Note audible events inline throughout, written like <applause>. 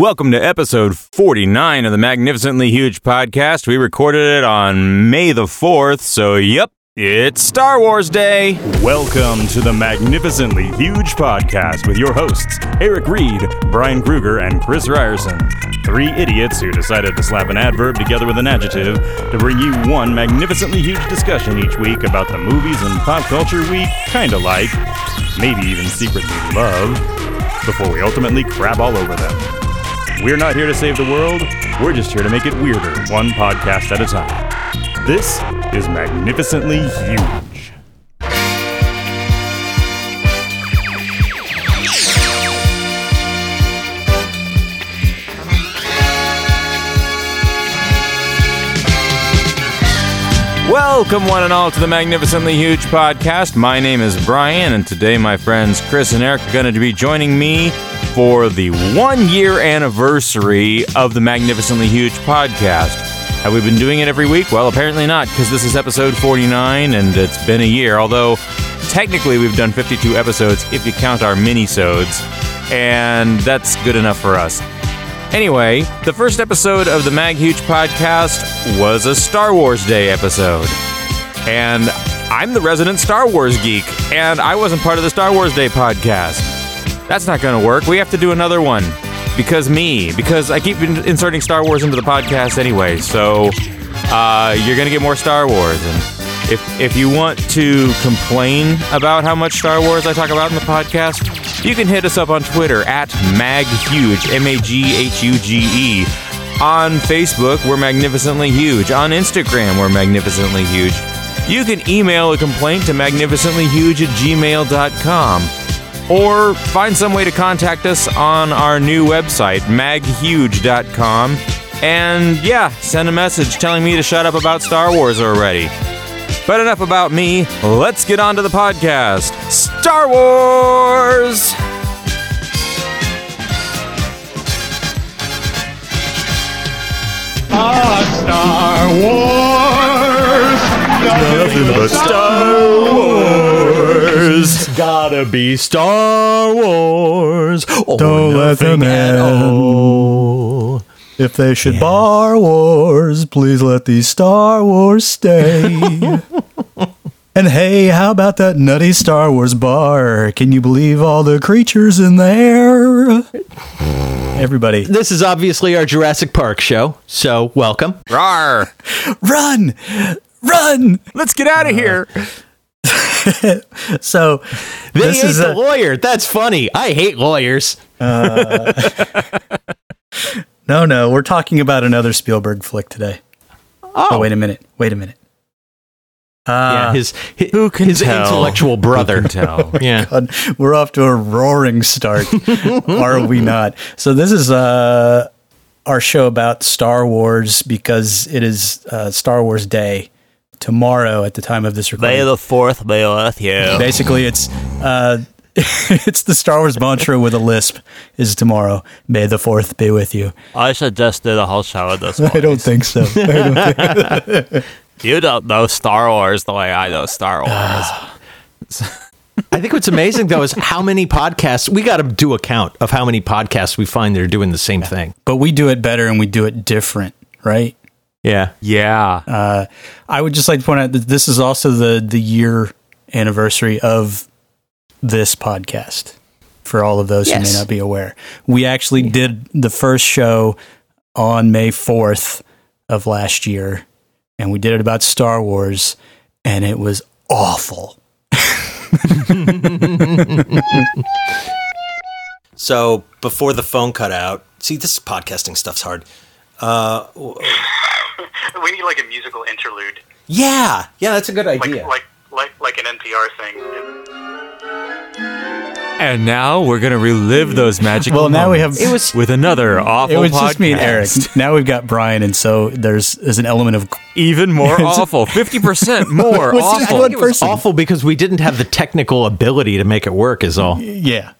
Welcome to episode 49 of the Magnificently Huge podcast. We recorded it on May the 4th, so yep, it's Star Wars Day. Welcome to the Magnificently Huge podcast with your hosts, Eric Reed, Brian Kruger, and Chris Ryerson. Three idiots who decided to slap an adverb together with an adjective to bring you one magnificently huge discussion each week about the movies and pop culture we kinda like, maybe even secretly love, before we ultimately crap all over them. We're not here to save the world, we're just here to make it weirder, one podcast at a time. This is Magnificently Huge. Welcome, one and all, to the Magnificently Huge podcast. My name is Brian, and today my friends Chris and Eric are going to be joining me for the one year anniversary of the Magnificently Huge podcast. Have we been doing it every week? Well, apparently not, because this is episode 49 and it's been a year, although technically we've done 52 episodes if you count our mini-sodes, and that's good enough for us. Anyway, the first episode of the Mag Huge podcast was a Star Wars Day episode. And I'm the resident Star Wars geek, and I wasn't part of the Star Wars Day podcast. That's not going to work. We have to do another one. Because me, because I keep inserting Star Wars into the podcast anyway. So uh, you're going to get more Star Wars. And if, if you want to complain about how much Star Wars I talk about in the podcast, you can hit us up on Twitter at MagHuge, M A G H U G E. On Facebook, we're Magnificently Huge. On Instagram, we're Magnificently Huge. You can email a complaint to magnificentlyhuge at gmail.com or find some way to contact us on our new website, maghuge.com. And yeah, send a message telling me to shut up about Star Wars already. But enough about me. Let's get on to the podcast. Star Wars! Ah, Star Wars. Nothing but Star Wars. Gotta be Star Wars. Or Don't let them nothing at in. all. If they should bar wars, please let these Star Wars stay. <laughs> and hey, how about that nutty Star Wars bar? Can you believe all the creatures in there? Everybody, This is obviously our Jurassic Park show, so welcome. Rar! run! Run! Let's get out of here! <laughs> So, They this hate is the a, lawyer. That's funny. I hate lawyers. Uh, <laughs> no, no, we're talking about another Spielberg flick today. Oh, Oh, wait a minute. Wait a minute. yeah, Uh, his his, Who can his tell? intellectual brother. Can tell? <laughs> Yeah, God, we're off to a roaring start, <laughs> are we not? So this is uh, our show about Star Wars because it is uh, Star Wars Day tomorrow at the time of this recording. May the fourth be with you. Basically, it's uh, <laughs> it's the Star Wars mantra with a lisp. Is tomorrow? May the Fourth be with you. I should just do the whole show with this <laughs> I don't think so. Don't <laughs> think- You don't know Star Wars the way I know Star <sighs> Wars. I think what's amazing though is how many podcasts we got to do a count of how many podcasts we find that are doing the same thing. but we do it better and we do it different, right? Yeah, Yeah. Uh, I would just like to point out that this is also the the year anniversary of this podcast. For all of those who may not be aware, we actually did the first show on May fourth of last year, and we did it about Star Wars, and it was awful. <laughs> So before the phone cut out, see this podcasting stuff's hard. Uh, <laughs> we need like a musical interlude, yeah, yeah, that's a good like idea. like like like an NPR thing. And now we're going to relive those magical Well, now we have it was with another awful it was just me and Eric. Now we've got Brian, and so there's there's an element of Even more <laughs> awful. 50% more <laughs> Was this awful. one it was awful because we didn't have the technical ability to make it work. Is all. Yeah.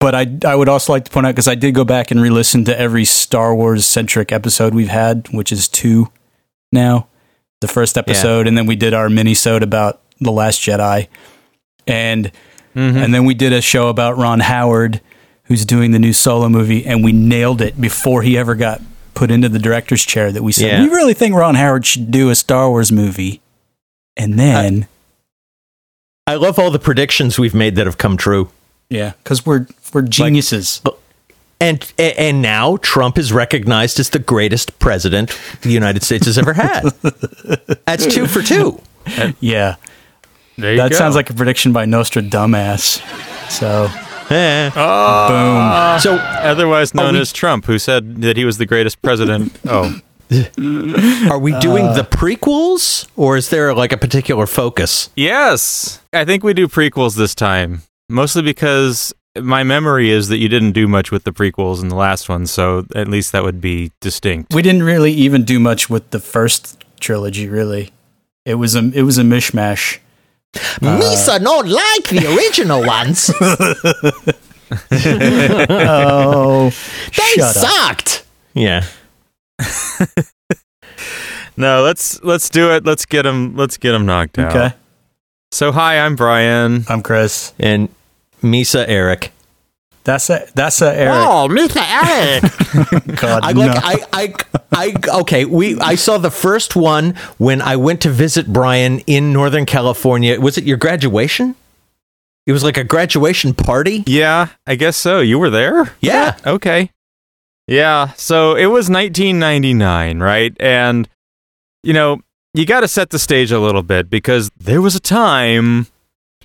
But I, I would also like to point out because I did go back and re listen to every Star Wars centric episode we've had, which is two now. The first episode, and then we did our mini sode about The Last Jedi. And Mm-hmm. and then we did a show about Ron Howard, who's doing the new solo movie, and we nailed it before he ever got put into the director's chair. That we said Yeah. we really think Ron Howard should do a Star Wars movie, and then I love all the predictions we've made that have come true. yeah, because we're we're geniuses. And and now Trump is recognized as the greatest president the United States has ever had. <laughs> That's two for two. yeah, that go. sounds like a prediction by Nostradamus. So Eh. boom. So otherwise known we- as Trump, who said that he was the greatest president. <laughs> oh, are we doing the prequels or is there like a particular focus? yes. I think we do prequels this time, mostly because my memory is that you didn't do much with the prequels in the last one, so at least that would be distinct. We didn't really even do much with the first trilogy. Really, it was a it was a mishmash. Uh, Misa don't like the original <laughs> ones. Oh, <laughs> They shut up. sucked. Yeah. <laughs> No, let's let's do it. Let's get them. Let's get them knocked out. Okay, So hi, I'm Brian. I'm Chris. And Misa Eric. That's a that's a Eric. Oh, Mr. Eric. <laughs> God, I no. like I, I I okay, we I saw the first one when I went to visit Brian in Northern California. Was it your graduation? It was like a graduation party? Yeah, I guess so. You were there? Yeah. Okay. Yeah, so it was 1999, right? And you know, you got to set the stage a little bit because there was a time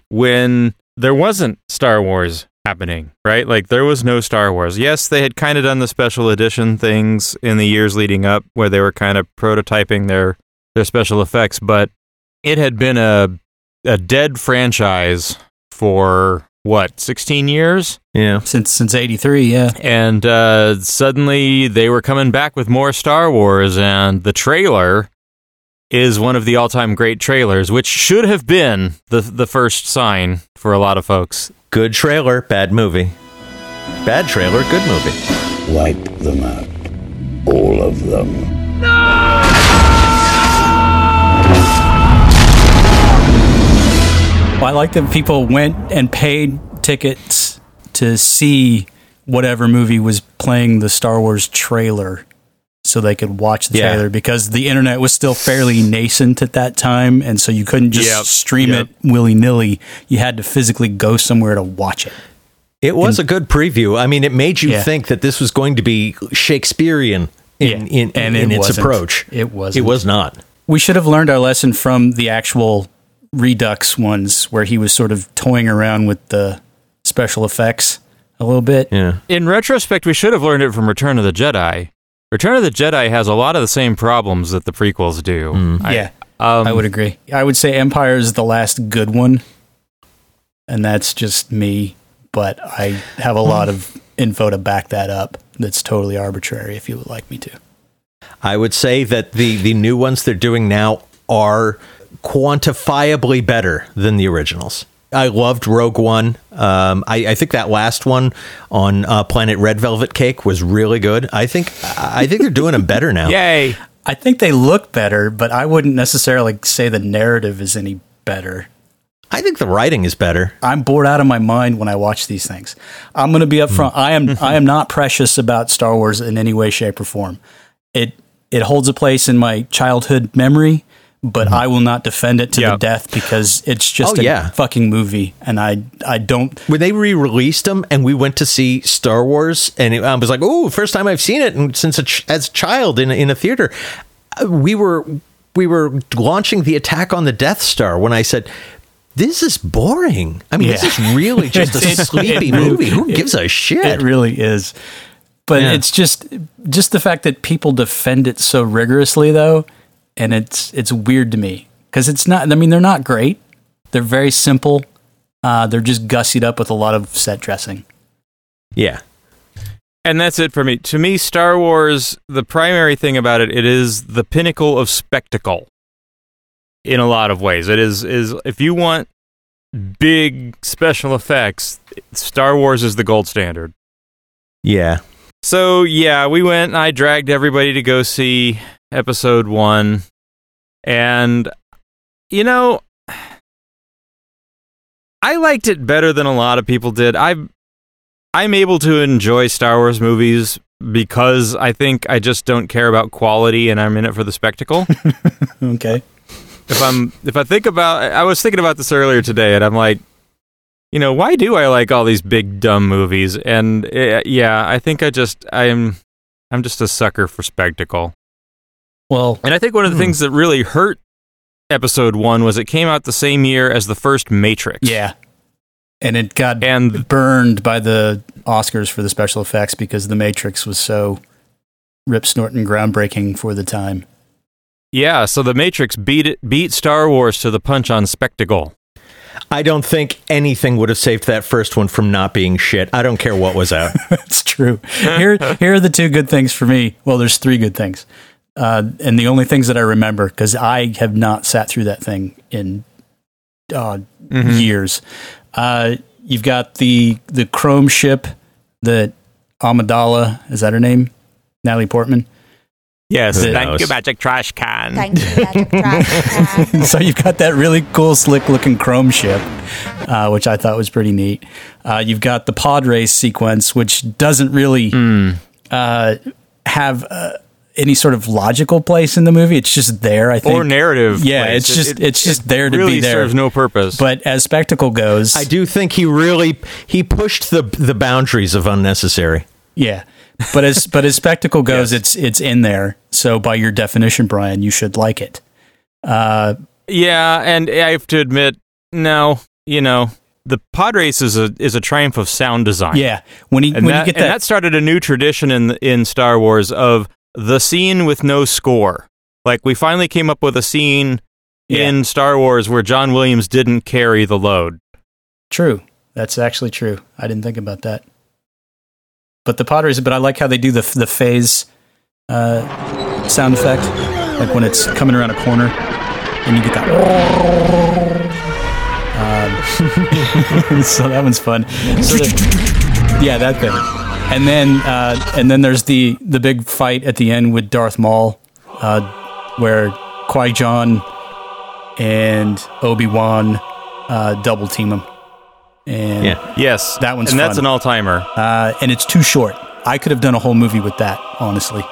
when there wasn't Star Wars happening, right? Like there was no Star Wars. Yes, they had kind of done the special edition things in the years leading up where they were kind of prototyping their their special effects, but it had been a a dead franchise for what, 16 years? Yeah. since since '83. Yeah, and uh, suddenly they were coming back with more Star Wars, and the trailer is one of the all-time great trailers, which should have been the the first sign for a lot of folks. Good trailer, bad movie. Bad trailer, good movie. Wipe them out. All of them. well, I like that people went and paid tickets to see whatever movie was playing the Star Wars trailer, so they could watch the Yeah. trailer because the internet was still fairly nascent at that time, and so you couldn't just Yep, stream yep. it willy nilly. You had to physically go somewhere to watch it. It was a good preview. I mean, it made you Yeah. think that this was going to be Shakespearean in, Yeah, in, and in it its wasn't. approach. It wasn't. It was not. We should have learned our lesson from the actual Redux ones, where he was sort of toying around with the special effects a little bit. Yeah. In retrospect, we should have learned it from Return of the Jedi. Return of the Jedi has a lot of the same problems that the prequels do. I- yeah, um, I would agree. I would say Empire is the last good one, and that's just me. But I have a lot of info to back that up. That's totally arbitrary. If you would like me to. I would say that the the new ones they're doing now are quantifiably better than the originals. I loved Rogue One. Um, I, I think that last one on uh, Planet Red Velvet Cake was really good. I think I think they're doing them better now. <laughs> Yay! I think they look better, but I wouldn't necessarily say the narrative is any better. I think the writing is better. I'm bored out of my mind when I watch these things. I'm going to be upfront. I am I am not precious about Star Wars in any way, shape, or form. It it holds a place in my childhood memory, but I will not defend it to Yeah. the death because it's just Oh, a yeah. fucking movie, and I I don't. when they re-released them and we went to see Star Wars and it, I was like, "Oh, first time I've seen it and since a ch- as a child in a, in a theater." Uh, We were we were launching the attack on the Death Star when I said, "This is boring." I mean, this is really <laughs> just a It- sleepy movie. Who it- gives a shit? It really is. But Yeah. it's just just the fact that people defend it so rigorously, though, and it's it's weird to me because it's not. I mean, they're not great. They're very simple. Uh, they're just gussied up with a lot of set dressing. yeah. And that's it for me. To me, Star Wars, the primary thing about it, it is the pinnacle of spectacle. In a lot of ways, it is is if you want big special effects, Star Wars is the gold standard. Yeah. So yeah, we went. and I dragged everybody to go see episode one, and you know, I liked it better than a lot of people did. I I'm able to enjoy Star Wars movies because I think I just don't care about quality and I'm in it for the spectacle. <laughs> Okay. if I'm if I think about I was thinking about this earlier today and I'm like you know, why do I like all these big dumb movies? And uh, yeah, I think I just I'm I'm just a sucker for spectacle. Well, And I think one of the Hmm. things that really hurt episode 1 was it came out the same year as the first Matrix. yeah. And it got And burned by the Oscars for the special effects because The Matrix was so rip snorting groundbreaking for the time. yeah, so the Matrix beat it beat Star Wars to the punch on spectacle. I don't think anything would have saved that first one from not being shit. I don't care what was out. <laughs> It's true. Here, here are the two good things for me. Well, there's three good things, uh, and the only things that I remember because I have not sat through that thing in uh, years. Uh, you've got the the Chrome ship that Amidala is that her name? Natalie Portman. Yes, Who thank knows? you magic trash can. Thank you, Magic Trash Can. <laughs> so you've got that really cool, slick looking chrome ship, uh, which I thought was pretty neat. Uh, you've got the pod race sequence, which doesn't really uh, have uh, any sort of logical place in the movie. It's just there. I think. or narrative. Yeah, place. it's just it's just there to really be there. serves no purpose. but as spectacle goes, I do think he really he pushed the the boundaries of unnecessary. yeah. But as but as spectacle goes, it's it's in there. So by your definition, Brian, you should like it. Uh, yeah, and I have to admit, no, you know, the pod race is a is a triumph of sound design. yeah, when he and when that, you get and that, that started a new tradition in in Star Wars of the scene with no score. Like we finally came up with a scene Yeah. in Star Wars where John Williams didn't carry the load. True. That's actually true. I didn't think about that. But the Potters, but I like how they do the the phase uh, sound effect, like when it's coming around a corner, and you get that. Um, <laughs> so that one's fun. So the- yeah, that thing. And then uh, and then there's the the big fight at the end with Darth Maul, uh, where Qui Gon and Obi Wan uh, double team him. And Yeah. Yes, That one's and that's an all timer. uh, and it's too short. I could have done a whole movie with that, honestly.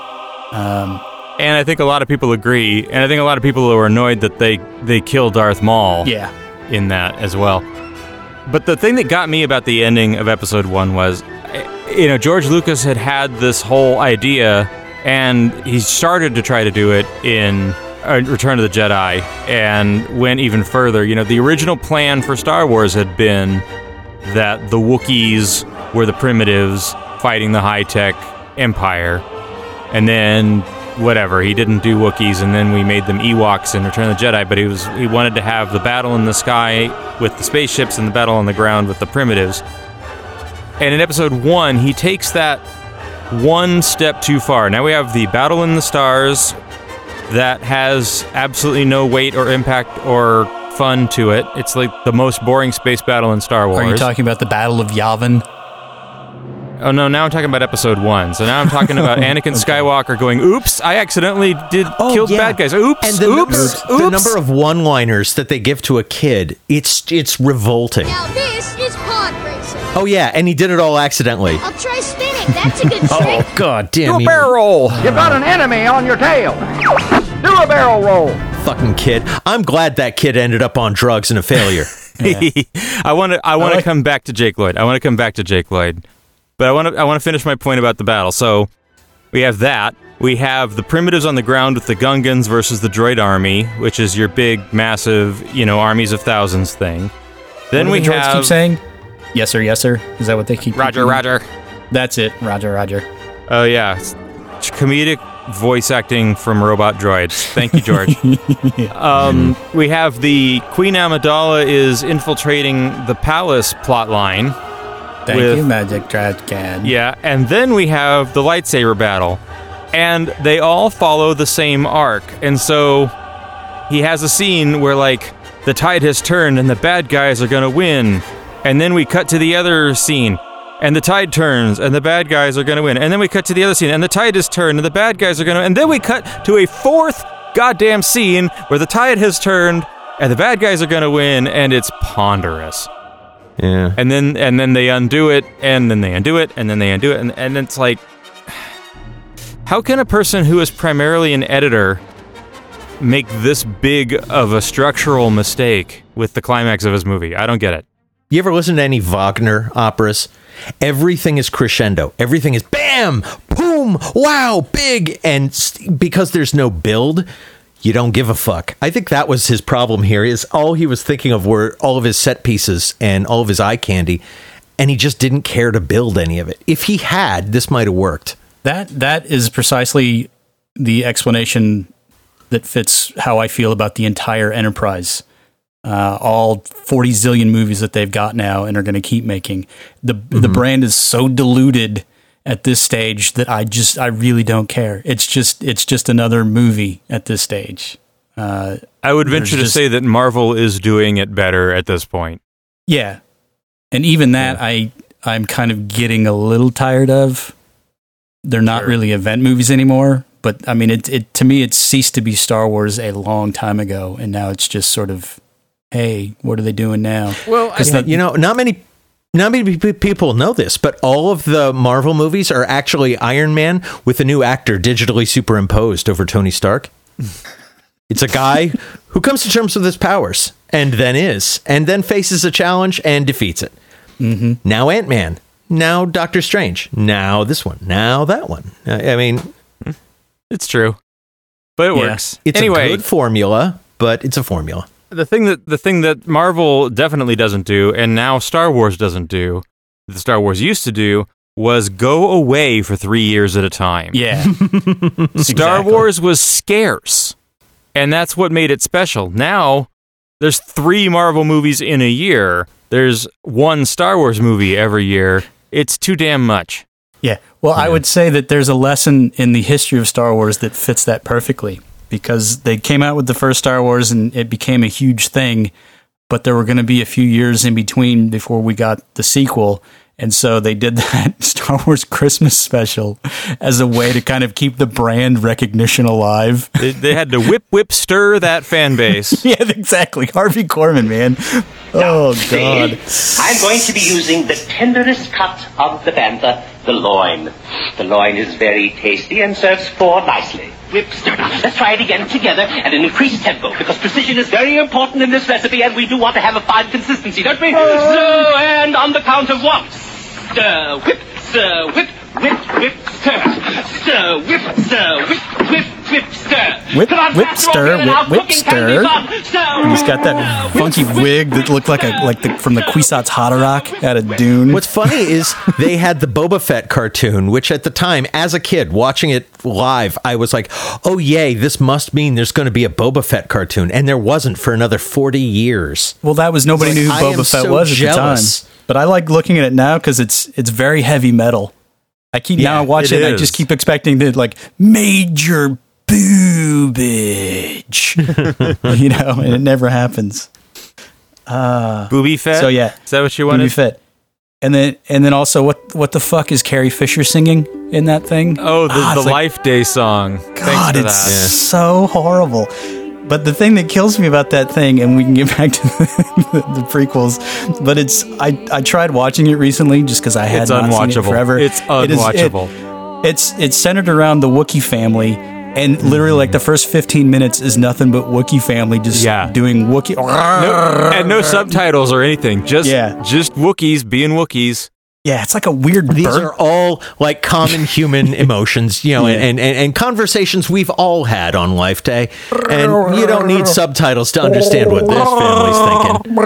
And I think a lot of people agree, and I think a lot of people are annoyed that they they kill Darth Maul. Yeah, in that as well. But the thing that got me about the ending of episode one was, eh, you know, George Lucas had had this whole idea, and he started to try to do it in uh, Return of the Jedi, and went even further. You know, the original plan for Star Wars had been that the Wookiees were the primitives fighting the high tech Empire, and then whatever he didn't do Wookiees, and then we made them Ewoks in Return of the Jedi. But he was he wanted to have the battle in the sky with the spaceships and the battle on the ground with the primitives. And in Episode One, he takes that one step too far. Now we have the battle in the stars that has absolutely no weight or impact or fun to it. It's like the most boring space battle in Star Wars. are you talking about the Battle of Yavin? Oh no! Now I'm talking about episode one. So now I'm talking about <laughs> Anakin Skywalker going, "Oops! I accidentally did oh, killed yeah. bad guys. Oops! And the, oops! number, the number of one-liners that they give to a kid, it's it's revolting. Now this is pod racing. Oh yeah, and he did it all accidentally. I'll try spinning. That's a good <laughs> oh, trick. Oh god damn you, roll. You've got an enemy on your tail. Do a barrel roll. fucking kid! I'm glad that kid ended up on drugs and a failure. <laughs> I want to. I want to like- come back to Jake Lloyd. I want to come back to Jake Lloyd, but I want to. I want to finish my point about the battle. So we have that. We have the primitives on the ground with the Gungans versus the droid army, which is your big, massive, you know, armies of thousands thing. Then What we do the droids have keep saying, "Yes sir, yes sir." Is that what they keep? Roger, repeating? Roger. That's it. Roger, Roger. Oh yeah, It's comedic voice acting from robot droids. Thank you, George. <laughs> um, we have the Queen Amidala is infiltrating the palace plot line. Thank With- you, Magic Trash Can. Yeah, and then we have the lightsaber battle, and they all follow the same arc. And so he has a scene where like the tide has turned and the bad guys are gonna win, and then we cut to the other scene. And the tide turns, and the bad guys are going to win. And then we cut to the other scene, and the tide has turned, and the bad guys are going to. And then we cut to a fourth goddamn scene where the tide has turned, and the bad guys are going to win, and it's ponderous. Yeah. and then and then they undo it, and then they undo it, and then they undo it, and and it's like, how can a person who is primarily an editor make this big of a structural mistake with the climax of his movie? I don't get it. You ever listen to any Wagner operas? Everything is crescendo. Everything is bam, boom, wow, big. And s- because there's no build, you don't give a fuck. I think that was his problem here is all he was thinking of were all of his set pieces and all of his eye candy. And he just didn't care to build any of it. If he had, this might have worked. That that is precisely the explanation that fits how I feel about the entire enterprise. Uh, all 40 zillion movies that they've got now and are going to keep making. The the brand is so diluted at this stage that I just I really don't care. It's just it's just another movie at this stage. Uh, I would venture to say that Marvel is doing it better at this point. yeah, and even that I I'm kind of getting a little tired of. They're not Sure. really event movies anymore, but I mean, it it to me it ceased to be Star Wars a long time ago, and now it's just sort of, hey, what are they doing now? Well, Because Yeah, you know, not many not many people know this, but all of the Marvel movies are actually Iron Man with a new actor digitally superimposed over Tony Stark. <laughs> It's a guy who comes to terms with his powers and then is, and then faces a challenge and defeats it. Mm-hmm. Now Ant Man, now Doctor Strange, now this one, now that one. I I mean, it's true, but it Yeah. works. it's anyway, a good formula, but it's a formula. The thing that the thing that Marvel definitely doesn't do, and now Star Wars doesn't do, that Star Wars used to do, was go away for three years at a time. Yeah, <laughs> Star Exactly. Wars was scarce, and that's what made it special. Now there's three Marvel movies in a year. There's one Star Wars movie every year. It's too damn much. Yeah. Well, I would say that there's a lesson in the history of Star Wars that fits that perfectly because they came out with the first Star Wars and it became a huge thing, but there were going to be a few years in between before we got the sequel. And so they did <laughs> that Star Wars Christmas special as a way to kind of keep the brand recognition alive. They, they had to whip, whip, stir that fan base. <laughs> yeah, exactly. Harvey Korman, man. Oh, God. I'm going to be using the tenderest cut of the panther, the loin. The loin is very tasty and serves four nicely. Whip, stir. Let's try it again together at an increased tempo because precision is very important in this recipe and we do want to have a fine consistency, don't we? Oh. So, and on the count of one. Stir, whip, stir, whip, whip, whip, stir. Stir, whip, stir, whip, whip, whip, stir. Whip, Come on, whip, faster, stir, or we'll whip, have whip, cooking stir. candies on. Stir, And he's got that funky wig that looked like a like the from the Kwisatz Haderach out of Dune. What's funny is they had the Boba Fett cartoon, which at the time, as a kid watching it live, I was like, "Oh yay, this must mean there's going to be a Boba Fett cartoon," and there wasn't for another forty years. Well, that was nobody Like, knew who I am Boba Fett so was at jealous. the time. But I like looking at it now because it's it's very heavy metal. I keep now I watch it it. and I just keep expecting the like major boobage, <laughs> you know, and it never happens. Booby Fett. So yeah, is that what you wanted? Booby? Fit. And then and then also what what the fuck is Carrie Fisher singing in that thing? Oh, the, Ah, the like- Life Day song. God, it's that. so horrible. But the thing that kills me about that thing, and we can get <laughs> back to the, the prequels, but it's I, I tried watching it recently just because I had It's not seen it unwatchable. forever. It's It is- it- unwatchable. it's it's centered around the Wookiee family, and mm-hmm. literally like the first fifteen minutes is nothing but Wookiee family just Yeah. doing Wookiee. No, and no <laughs> subtitles or anything. Just Yeah. just Wookiees being Wookiees. Yeah, it's like a weird. These bird- are all like common <laughs> human emotions, you know, Yeah. and, and, and conversations we've all had on Life Day. And you don't need subtitles to understand what this family's thinking.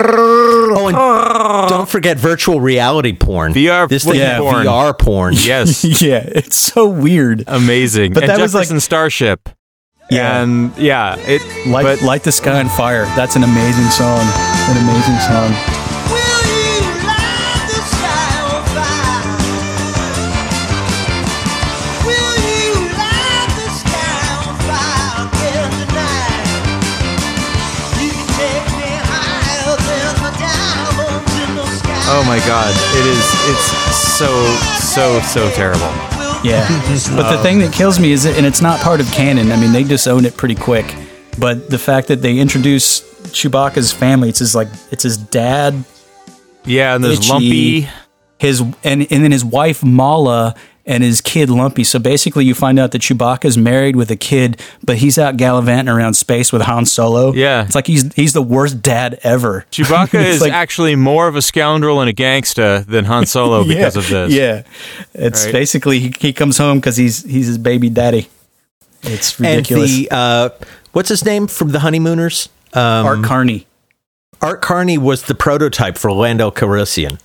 Oh, and don't forget virtual reality porn. VR this thing yeah, porn. porn. VR porn. Yes. <laughs> yeah, it's so weird. Amazing. But and that was like- Jefferson Starship. Yeah. And yeah, it Light, but light the sky on fire. That's an amazing song. An amazing song. Oh my god, it is it's so so so terrible. Yeah. <laughs> but the thing that kills me is, and it's not part of canon. I mean, they disown it pretty quick. But the fact that they introduce Chewbacca's family, it's his like, it's his dad, Yeah, and there's Itchy. Lumpy. His and and then his wife Malla and his kid Lumpy. So basically, you find out that Chewbacca's married with a kid, but he's out gallivanting around space with Han Solo. Yeah. it's like he's he's the worst dad ever. <laughs> Chewbacca is like- actually more of a scoundrel and a gangsta than Han Solo <laughs> because yeah, of this. Yeah, it's Right. basically he, he comes home because he's he's his baby daddy. It's ridiculous. And the uh, what's his name from the Honeymooners? Um, Art Carney. Art Carney was the prototype for Lando Calrissian.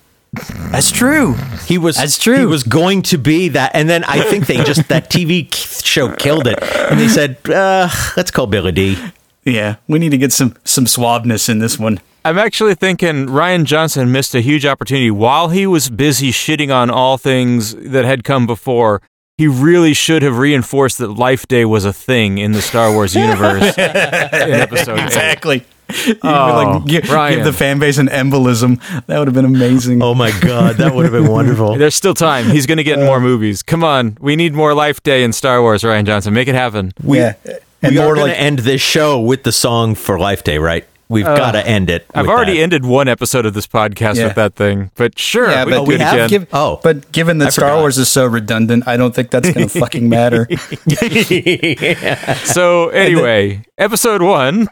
That's true. He was. That's true. He was going to be that, and then I think they just that TV show killed it, and they said, uh, "Let's call Billy Dee" Yeah, we need to get some some suaveness in this one. I'm actually thinking Rian Johnson missed a huge opportunity while he was busy shitting on all things that had come before. He really should have reinforced that Life Day was a thing in the Star Wars universe <laughs> in episode eight. Exactly. <laughs> You Oh, like, give, Rian. give the fan base an embolism. That would have been amazing. Oh my god, that would have been <laughs> wonderful. There's still time. He's going to get in more uh, movies. Come on. We need more Life Day in Star Wars, Rian Johnson. Make it happen. yeah, and we are going like to end this show with the song for Life Day, right? We've uh, got to end it. I've already that. ended one episode of this podcast Yeah. with that thing, but sure, yeah, we but can do we it have again. given. Oh. but given that I Star forgot. Wars is so redundant, I don't think that's going <laughs> to fucking matter. so anyway, episode one.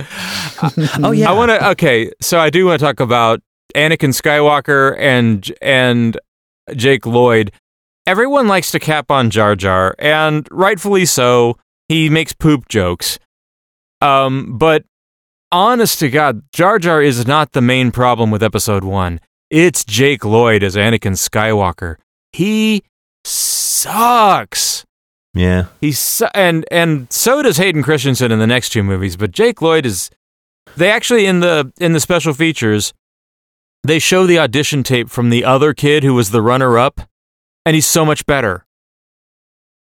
Oh yeah. I want to. Okay, so I do want to talk about Anakin Skywalker and and Jake Lloyd. Everyone likes to cap on Jar Jar, and rightfully so. He makes poop jokes. Um, but honest to God, Jar Jar is not the main problem with Episode One. It's Jake Lloyd as Anakin Skywalker. He sucks. Yeah. He's so, and and so does Hayden Christensen in the next two movies, but Jake Lloyd is they actually in the in the special features they show the audition tape from the other kid who was the runner up and he's so much better.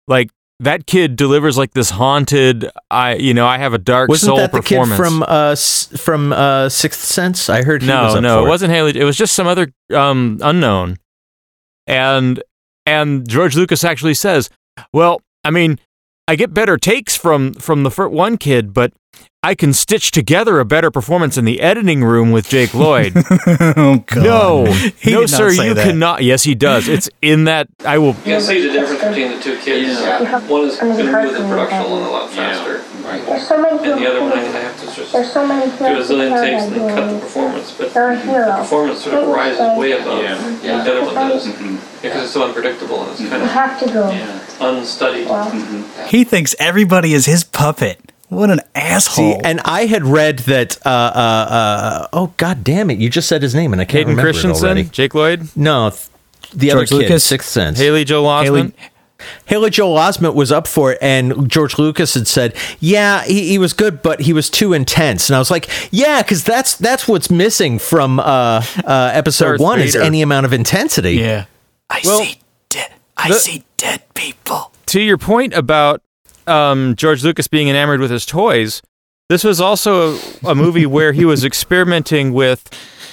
Like that kid delivers like this haunted I you know, I have a dark Wasn't soul that the kid performance. from uh s- from uh Sixth Sense? I heard he no, was up no, for it wasn't Haley. It was just some other um, unknown. And and George Lucas actually says, "Well, I mean, I get better takes from from the fir- one kid, but I can stitch together a better performance in the editing room with Jake Lloyd." <laughs> oh God! no, He no, sir, you that. cannot. Yes, he does. It's in that. I will. You can see the difference between the two kids. One is going to move the production along a lot faster. There's so many And the other one, I have to just There's so many do a heroes. zillion that takes and then cut the doing performance. But They're the hero. performance sort of rises way above the other one does. Because it's so unpredictable and it's kind of have to go. unstudied. Well, He thinks everybody is his puppet. What an See, asshole! and I had read that. Uh, uh, uh, oh God damn it! You just said his name, and I can't Hayden remember it already. Jake Lloyd, No, th- the George other kid, Lucas? Sixth Sense. Haley Joel Osment. Haley Joel Osment was up for it, and George Lucas had said, "Yeah, he, he was good, but he was too intense." And I was like, "Yeah, because that's that's what's missing from uh, uh, episode Darth one is Vader. any amount of intensity." yeah, I Well, see dead. I the- see dead people. to your point about um, George Lucas being enamored with his toys, this was also a, a movie where he was experimenting with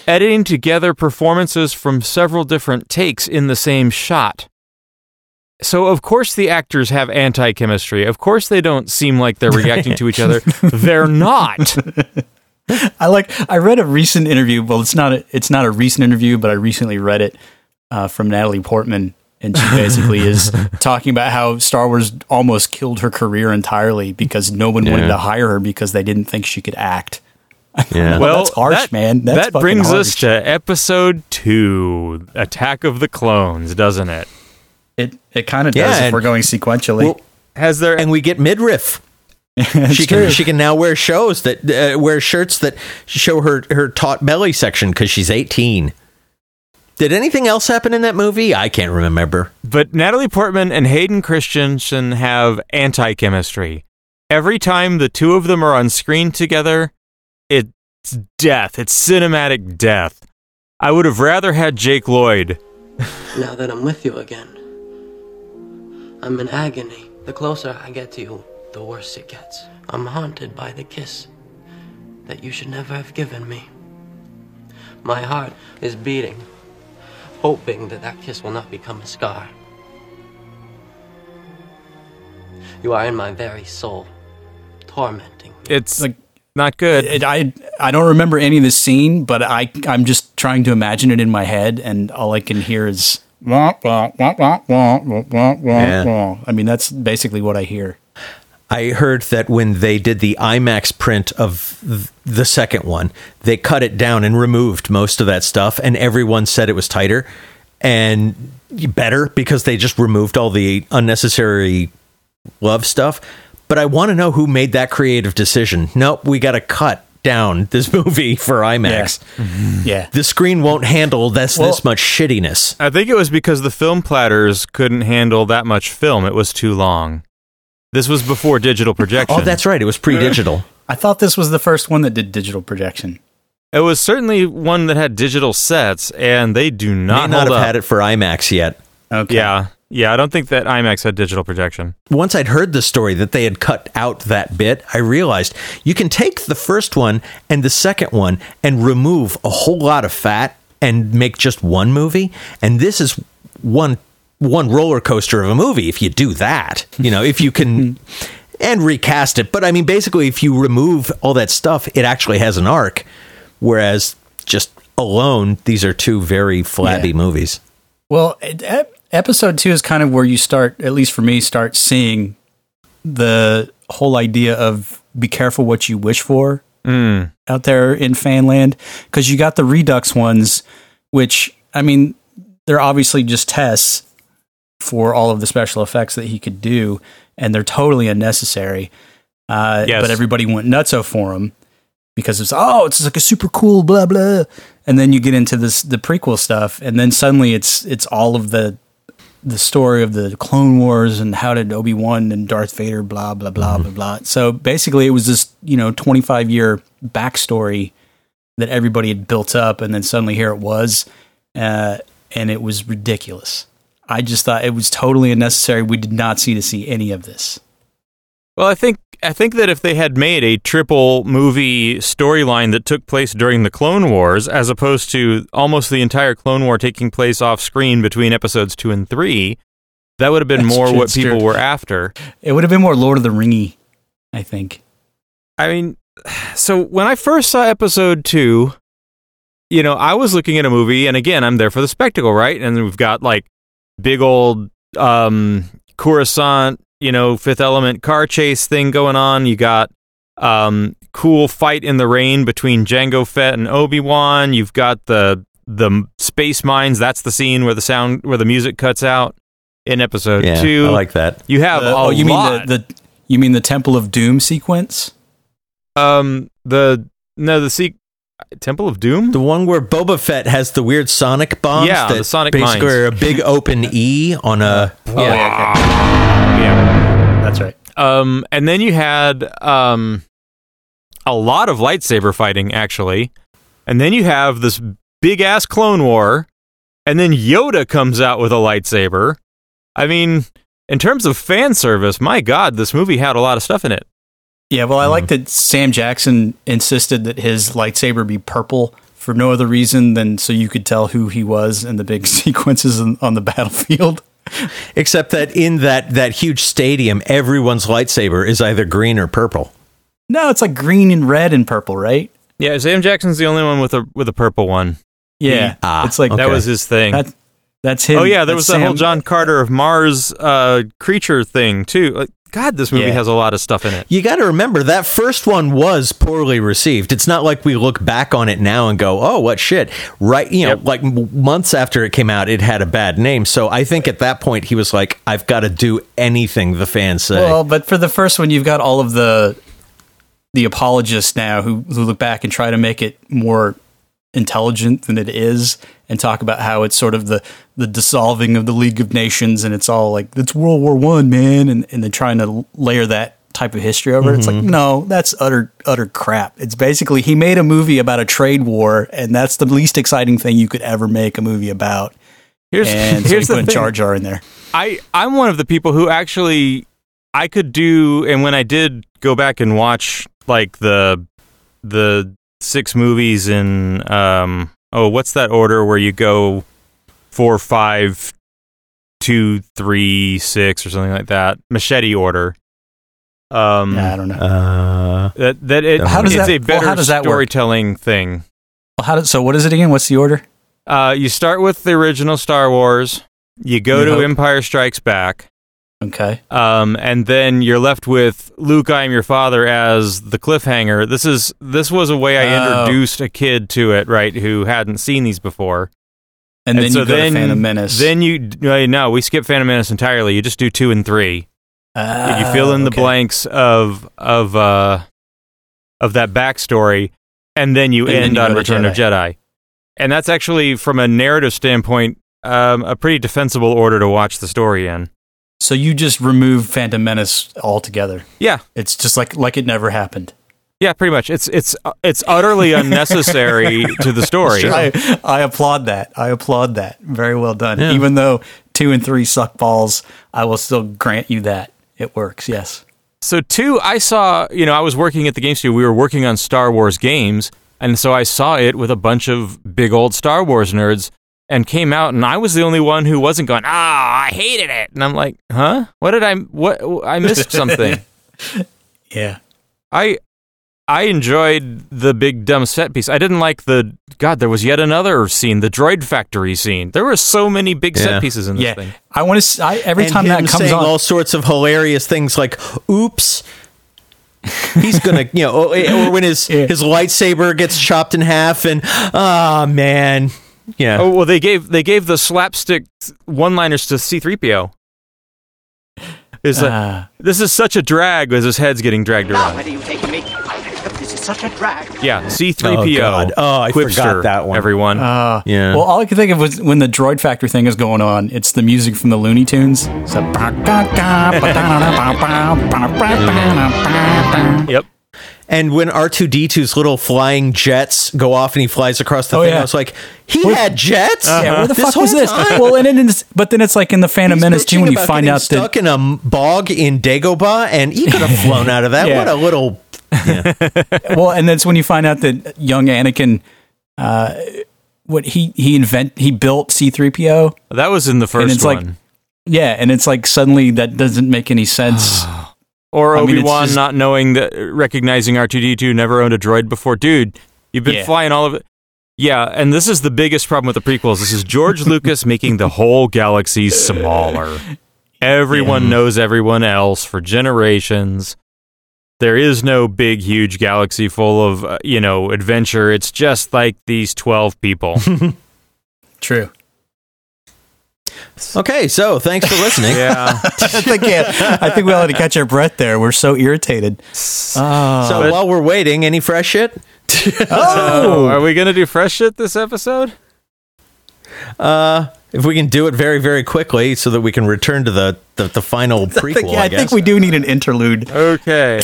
editing together performances from several different takes in the same shot. So, of course, the actors have anti chemistry. Of course, they don't seem like they're reacting to each other. <laughs> They're not. I like. I read a recent interview. Well, it's not. A, it's not a recent interview, but I recently read it uh, from Natalie Portman, and she basically is <laughs> talking about how Star Wars almost killed her career entirely because no one wanted to hire her because they didn't think she could act. <laughs> Yeah. Well, that's harsh, that, man. That's that brings us to episode two Attack of the Clones, doesn't it? It it kind of Yeah, does if we're going sequentially. Well, Has there and we get midriff. <laughs> It's she true. can she can now wear shows that uh, wear shirts that show her her taut belly section because she's eighteen. Did anything else happen in that movie? I can't remember. But Natalie Portman and Hayden Christensen have anti chemistry. Every time the two of them are on screen together, it's death. It's cinematic death. I would have rather had Jake Lloyd. <laughs> Now that I'm with you again, I'm in agony. The closer I get to you, the worse it gets. I'm haunted by the kiss that you should never have given me. My heart is beating, hoping that that kiss will not become a scar. You are in my very soul, tormenting me. It's like not good. It, I I don't remember any of the scene, but I I'm just trying to imagine it in my head, and all I can hear is. Wah, wah, wah, wah, wah, wah, wah, wah, Yeah. wah. I mean, that's basically what I hear. I heard that when they did the IMAX print of the second one, they cut it down and removed most of that stuff, and everyone said it was tighter and better because they just removed all the unnecessary love stuff. But I want to know who made that creative decision. Nope, we got to cut down this <laughs> movie for IMAX. Mm-hmm. Yeah. The screen won't handle this Well- this much shittiness. I think it was because the film platters couldn't handle that much film. It was too long. This was before digital projection. Oh, that's right. It was pre-digital. I thought this was the first one that did digital projection. It was certainly one that had digital sets, and they do not. May not, not hold have up. had it for IMAX yet. Okay. Yeah, yeah. I don't think that IMAX had digital projection. once I'd heard the story that they had cut out that bit, I realized you can take the first one and the second one and remove a whole lot of fat and make just one movie. And this is one one roller coaster of a movie if you do that. You know, if you can <laughs> and recast it. But I mean basically if you remove all that stuff, it actually has an arc. Whereas just alone, these are two very flabby Yeah. movies. Well, it, ep- episode two is kind of where you start, at least for me, start seeing the whole idea of be careful what you wish for Mm. out there in fanland because you got the redux ones which i mean they're obviously just tests for all of the special effects that he could do and they're totally unnecessary uh, Yes. but everybody went nutso for them because it's oh it's like a super cool blah blah and then you get into this the prequel stuff and then suddenly it's it's all of the the story of the Clone Wars and how did Obi Wan and Darth Vader blah blah blah blah blah. So basically, it was this you know twenty five year backstory that everybody had built up, and then suddenly here it was, uh, and it was ridiculous. I just thought it was totally unnecessary. We did not see to see any of this. Well, I think I think that if they had made a triple movie storyline that took place during the Clone Wars, as opposed to almost the entire Clone War taking place off screen between episodes two and three, that would have been That's more true, what people true. were after. It would have been more Lord of the Ringy, I think. I mean, so when I first saw episode two, you know, I was looking at a movie, and again, I'm there for the spectacle, right? And we've got like big old um, Coruscant, you know, Fifth Element car chase thing going on. You got um, cool fight in the rain between Jango Fett and Obi Wan. You've got the the space mines. That's the scene where the sound where the music cuts out in episode Yeah, two. I like that. You have The- a oh, you lot. mean the, the you mean the Temple of Doom sequence? um the no the se- Temple of Doom. The one where Boba Fett has the weird sonic bombs. Yeah, that the sonic basically mines. are a big open E on a. <laughs> Oh, yeah. Yeah. That's right. Um, and then you had um, a lot of lightsaber fighting, actually. And then you have this big ass Clone War. And then Yoda comes out with a lightsaber. I mean, in terms of fan service, my God, this movie had a lot of stuff in it. Yeah, well, I like that Sam Jackson insisted that his lightsaber be purple for no other reason than so you could tell who he was in the big <laughs> sequences on, on the battlefield. <laughs> Except that in that that huge stadium, everyone's lightsaber is either green or purple. No, it's like green and red and purple, right? Yeah, Sam Jackson's the only one with a with a purple one. Yeah, He- Ah, it's like that was his thing. that. That's him. oh yeah, there That's was that whole John Carter of Mars uh, creature thing too. Like, God, this movie Yeah. has a lot of stuff in it. You got to remember that first one was poorly received. It's not like we look back on it now and go, "Oh, what shit!" Right? You know, Yep. like m- months after it came out, it had a bad name. So I think at that point he was like, "I've got to do anything the fans say." Well, but for the first one, you've got all of the the apologists now who who look back and try to make it more intelligent than it is and talk about how it's sort of the the dissolving of the League of Nations and it's all like it's World War One, man, and and then trying to layer that type of history over it. It's like mm-hmm. no, that's utter utter crap. It's basically he made a movie about a trade war, and that's the least exciting thing you could ever make a movie about. Here's and <laughs> so here's he the put. Jar Jar in there. I I'm one of the people who actually I could do and when I did go back and watch like the the six movies in um oh what's that order where you go four five two three six or something like that machete order Um, Yeah, I don't know. Uh, that that it, How does it's that- a well, better how does that work? storytelling thing. Well, how does, so what is it again? What's the order? Uh, you start with the original Star Wars. You go New to Hope. Empire Strikes Back. Okay. Um, and then you're left with Luke, I am your father as the cliffhanger. This is this was a way I Oh. introduced a kid to it, right? Who hadn't seen these before. And, then you go to Phantom Menace. Then you no, we skip Phantom Menace entirely. You just do two and three. you fill in the Ah, okay. blanks of of uh of that backstory, and then you And then end you on Return of Jedi. And that's actually, from a narrative standpoint, um, a pretty defensible order to watch the story in. So you just remove Phantom Menace altogether. Yeah, It's just like like it never happened. yeah, pretty much. It's it's uh, it's utterly <laughs> unnecessary to the story. I, I applaud that. I applaud that. Very well done. Yeah. Even though two and three suck balls, I will still grant you that it works. Yes. So two, I saw. You know, I was working at the game studio. We were working on Star Wars games, and so I saw it with a bunch of big old Star Wars nerds, and came out, and I was the only one who wasn't going. Ah, I hated it, and I'm like, huh? What did I? What I missed <laughs> something? Yeah. I I enjoyed the big dumb set piece. I didn't like the God. There was yet another scene, the droid factory scene. There were so many big Yeah. set pieces in this Yeah. thing. I want to. I, every and time him that comes saying on, all sorts of hilarious things like "Oops." He's gonna, <laughs> you know, or, or when his his lightsaber gets chopped in half, and ah, man, yeah. Oh well, they gave they gave the slapstick one-liners to C-3PO. Is that Ah. this is such a drag as his head's getting dragged around? Where are you taking me? This is such a drag. Yeah, C-3PO. Oh, God. Oh, I Quipster, forgot that one. Everyone. Uh, Yeah. Well, all I could think of was when the Droid Factory thing is going on. It's the music from the Looney Tunes. So, yep. And when R two D 2s little flying jets go off and he flies across the Oh, thing, yeah. I was like, he What- had jets. Yeah, where the This fuck was this? time? Well, and then it's, but then it's like in the Phantom He's Menace too when you find getting out that stuck in a bog in Dagobah, and he could have <laughs> flown out of that. Yeah. What a little <laughs> well, and that's when you find out that young Anakin, uh, what he he invent he built C three PO. That was in the and first it's one. like yeah, and it's like suddenly that doesn't make any sense. <sighs> <sighs> Or I mean, Obi Wan just- not knowing that, recognizing R two D two never owned a droid before. Dude, you've been Yeah. flying all of it. Yeah, and this is the biggest problem with the prequels. This is George <laughs> Lucas making the whole galaxy smaller. Everyone knows everyone else for generations. There is no big, huge galaxy full of uh, you know adventure. It's just like these twelve people. <laughs> True. Okay. So thanks for listening. <laughs> yeah. I think yeah, I think we all had to catch our breath there. We're so irritated. Oh, So while we're waiting, any fresh shit? <laughs> Oh, are we gonna do fresh shit this episode? Uh, if we can do it very, very quickly, so that we can return to the the, the final <laughs> I prequel. think, yeah, I, I think we do need an interlude. Okay.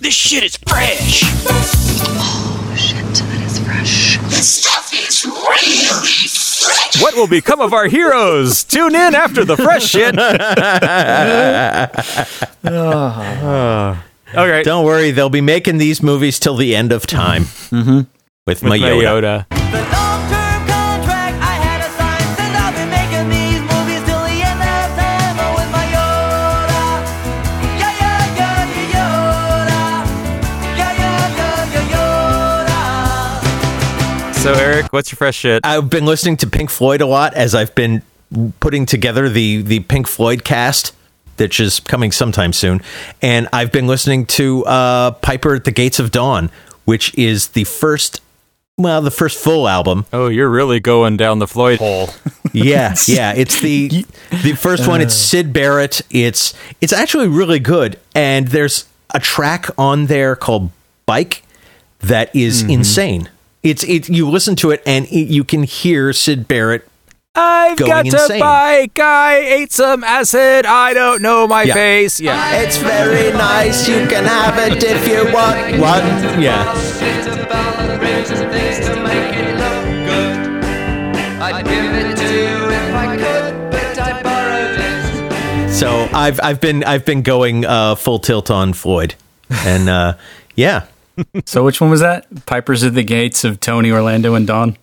This shit is fresh. Oh shit is fresh. This stuff is fresh. What will become of our heroes? Tune in after the fresh shit. <laughs> okay. Don't worry, they'll be making these movies till the end of time. mm-hmm. With, With my my So Eric, what's your fresh shit? I've been listening to Pink Floyd a lot as I've been putting together the the Pink Floyd cast, which is coming sometime soon, and I've been listening to uh, Piper at the Gates of Dawn, which is the first, well, the first full album. Oh, you're really going down the Floyd hole. <laughs> Yeah, yeah. It's the the first one. It's Syd Barrett. It's it's actually really good, and there's a track on there called Bike that is insane. It's it. You listen to it, and it, you can hear Syd Barrett. I've Going got insane. to bike. I ate some acid. I don't know my Yeah. face. Yeah. It's very nice. You can have it if you want. What? Yeah. So I've I've been I've been going uh, full tilt on Floyd, and uh, yeah, So which one was that? Piper's at the gates of Tony, Orlando, and Dawn.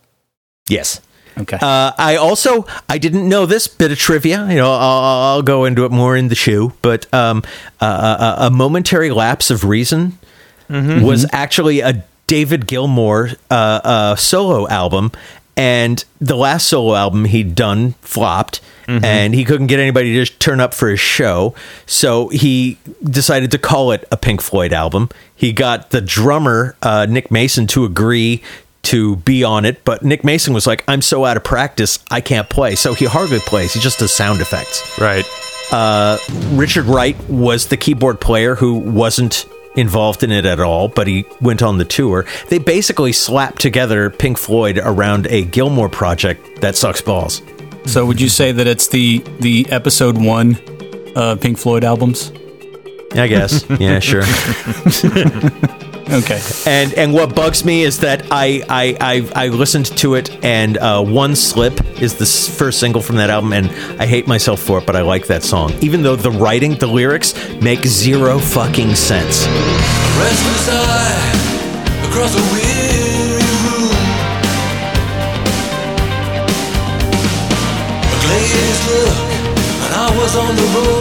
yes. Okay. Uh, I also I didn't know this bit of trivia. You know, I'll, I'll go into it more in the shoe. But um, uh, a, a momentary lapse of reason was actually a David Gilmour uh, uh, solo album, and the last solo album he'd done flopped. And he couldn't get anybody to just turn up for his show. So he decided to call it a Pink Floyd album. He got the drummer, uh, Nick Mason, to agree to be on it, but Nick Mason was like, I'm so out of practice, I can't play. So he hardly plays, he just does sound effects. Right. Uh, Richard Wright was the keyboard player who wasn't involved in it at all, but he went on the tour. They basically slapped together Pink Floyd around a Gilmour project that sucks balls. So would you say that it's the the episode one uh, Pink Floyd albums? I guess. <laughs> Yeah, sure. <laughs> Okay. And and what bugs me is that I I I, I listened to it and uh, one slip is the s- first single from that album and I hate myself for it, but I like that song. Even though the writing, the lyrics make zero fucking sense. Restless eye across a weary room. A glazed look, and I was on the road